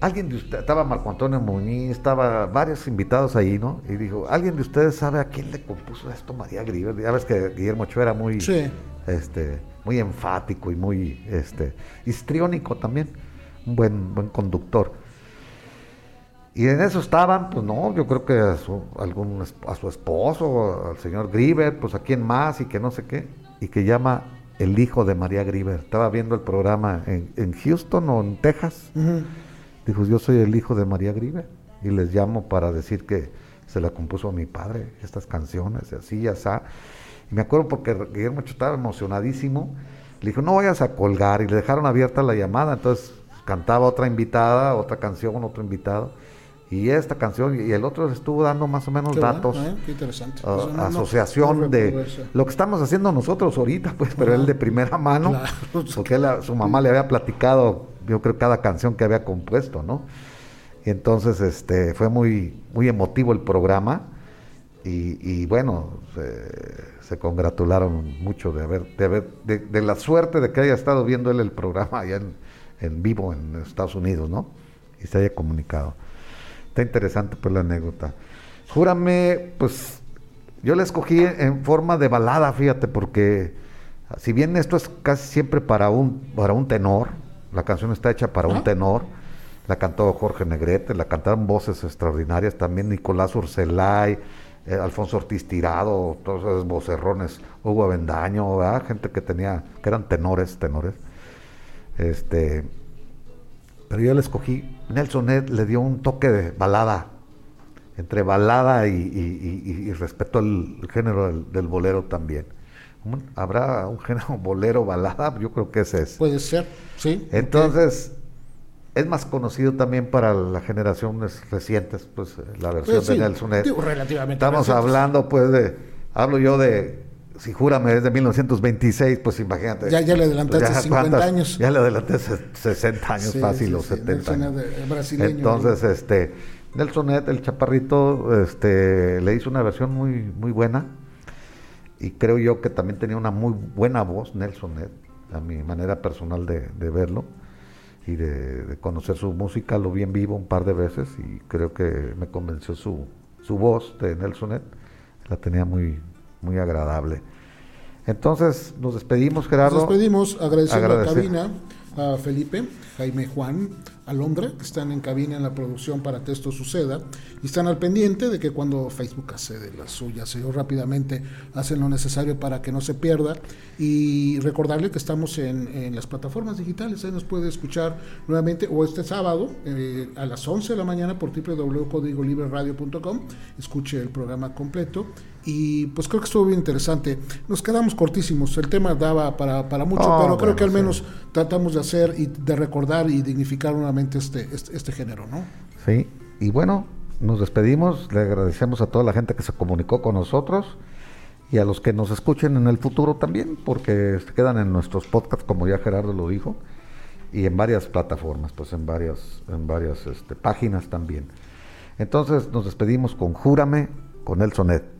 alguien de ustedes, estaba Marco Antonio Muñiz, estaba varios invitados ahí, ¿no? Y dijo, ¿alguien de ustedes sabe a quién le compuso esto María Griver? Ya ves que Guillermo Ochoa era muy... Sí. Este, muy enfático y muy este, histriónico también, un buen, buen conductor. Y en eso estaban, pues no, yo creo que a su, algún, a su esposo, al señor Griver, pues a quién más y que no sé qué, y que llama el hijo de María Griver. Estaba viendo el programa en, Houston o en Texas. Dijo, yo soy el hijo de María Griver. Y les llamo para decir que se la compuso a mi padre, estas canciones, y así, y así me acuerdo porque Guillermo estaba emocionadísimo. Le dijo, no vayas a colgar. Y le dejaron abierta la llamada. Entonces cantaba otra invitada, otra canción, otro invitado. Y esta canción, y el otro estuvo dando más o menos datos. ¿eh? Qué interesante. Ah, asociación de lo que estamos haciendo nosotros ahorita, pues, pero él de primera mano, porque su mamá le había platicado, yo creo, cada canción que había compuesto, ¿no? Y entonces este, fue muy, muy emotivo el programa. Y, y bueno, se congratularon mucho de haber, de, haber de, la suerte de que haya estado viendo él el programa allá en, vivo en Estados Unidos, ¿no? Y se haya comunicado. Está interesante pues la anécdota. Júrame, pues yo la escogí en forma de balada, fíjate, porque si bien esto es casi siempre para un, para un tenor, la canción está hecha para un tenor, la cantó Jorge Negrete, la cantaron voces extraordinarias también Nicolás Urselay, eh, Alfonso Ortiz Tirado, todos esos vocerrones, Hugo Avendaño, gente que tenía, que eran tenores, tenores. Este, pero yo le escogí, Nelson Ed le dio un toque de balada, entre balada y, y, respetó el, género del, bolero también. ¿Habrá un género bolero, balada? Yo creo que ese es. Puede ser, sí. Entonces, es más conocido también para las generaciones recientes, pues la versión pues de Nelson Ed. relativamente Estamos hablando, pues, de. Hablo yo de. Si júrame, es de 1926, pues imagínate. Ya, ya le adelantaste 50 años. Ya le adelanté 60 años fácil o 70 años. Entonces, este. Nelson Ed, el chaparrito, este, le hizo una versión muy, muy buena. Y creo yo que también tenía una muy buena voz, Nelson Ed, a mi manera personal de, de verlo y de, conocer su música. Lo vi en vivo un par de veces y creo que me convenció su, su voz de Nelsonet. La tenía muy, muy agradable. Entonces nos despedimos, Gerardo. Nos despedimos agradeciendo a la cabina, a Felipe, Jaime Juan, Alondra, que están en cabina en la producción para que esto suceda, y están al pendiente de que cuando Facebook hace de las suyas, ellos rápidamente hacen lo necesario para que no se pierda, y recordarle que estamos en, las plataformas digitales, ahí nos puede escuchar nuevamente, o este sábado eh, a las 11 de la mañana por www.codigolibreradio.com, escuche el programa completo, y pues creo que estuvo bien interesante. Nos quedamos cortísimos, el tema daba para, para mucho, ah, pero creo que al menos tratamos de hacer y de y dignificar nuevamente este, este, este, género, ¿no? Sí, y bueno, nos despedimos, le agradecemos a toda la gente que se comunicó con nosotros y a los que nos escuchen en el futuro también, porque quedan en nuestros podcasts, como ya Gerardo lo dijo, y en varias plataformas, pues en varias, en varias este, páginas también. Entonces nos despedimos con Júrame, con el sonet.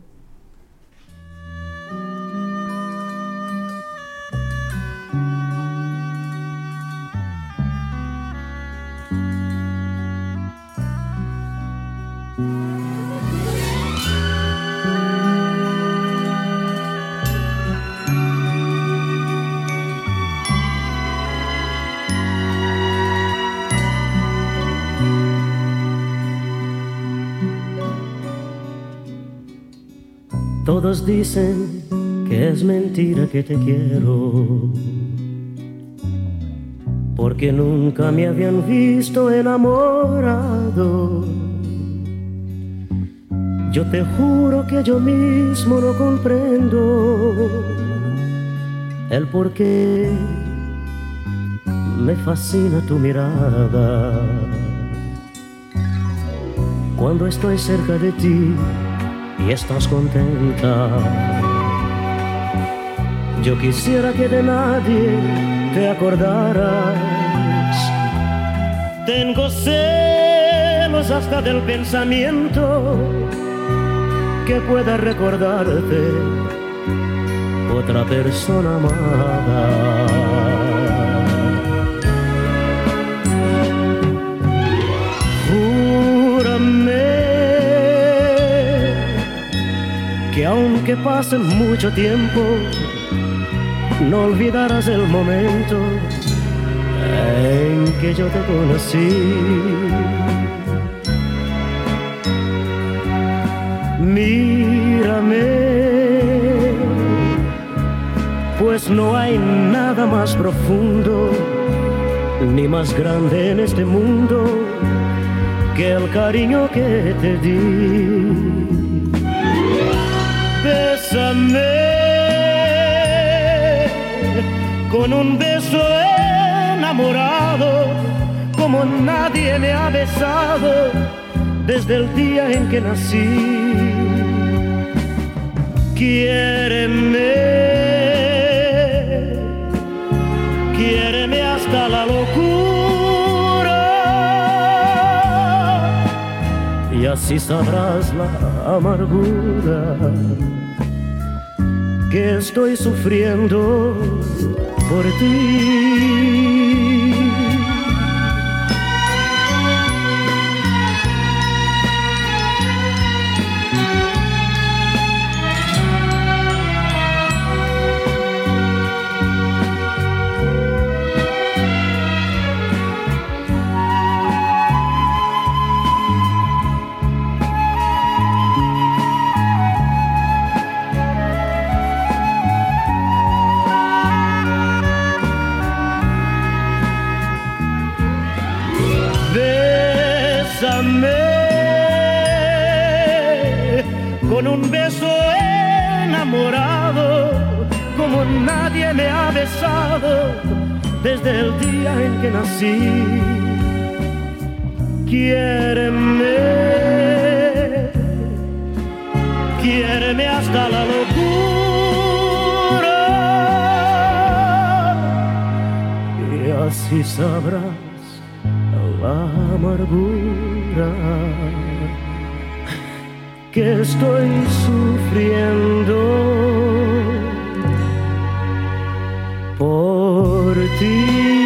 Todos dicen que es mentira que te quiero, porque nunca me habían visto enamorado. Yo te juro que yo mismo no comprendo el por qué me fascina tu mirada. Cuando estoy cerca de ti, y estás contenta. Yo quisiera que de nadie te acordaras. Tengo celos hasta del pensamiento que pueda recordarte otra persona amada. Aunque pase mucho tiempo, no olvidarás el momento en que yo te conocí. Mírame, pues no hay nada más profundo ni más grande en este mundo que el cariño que te di con un beso enamorado como nadie me ha besado desde el día en que nací. Quiéreme, quiéreme hasta la locura y así sabrás la amargura que estoy sufriendo por ti. Desde el día en que nací. Quiéreme, quiéreme hasta la locura. Y así sabrás la amargura que estoy sufriendo ti.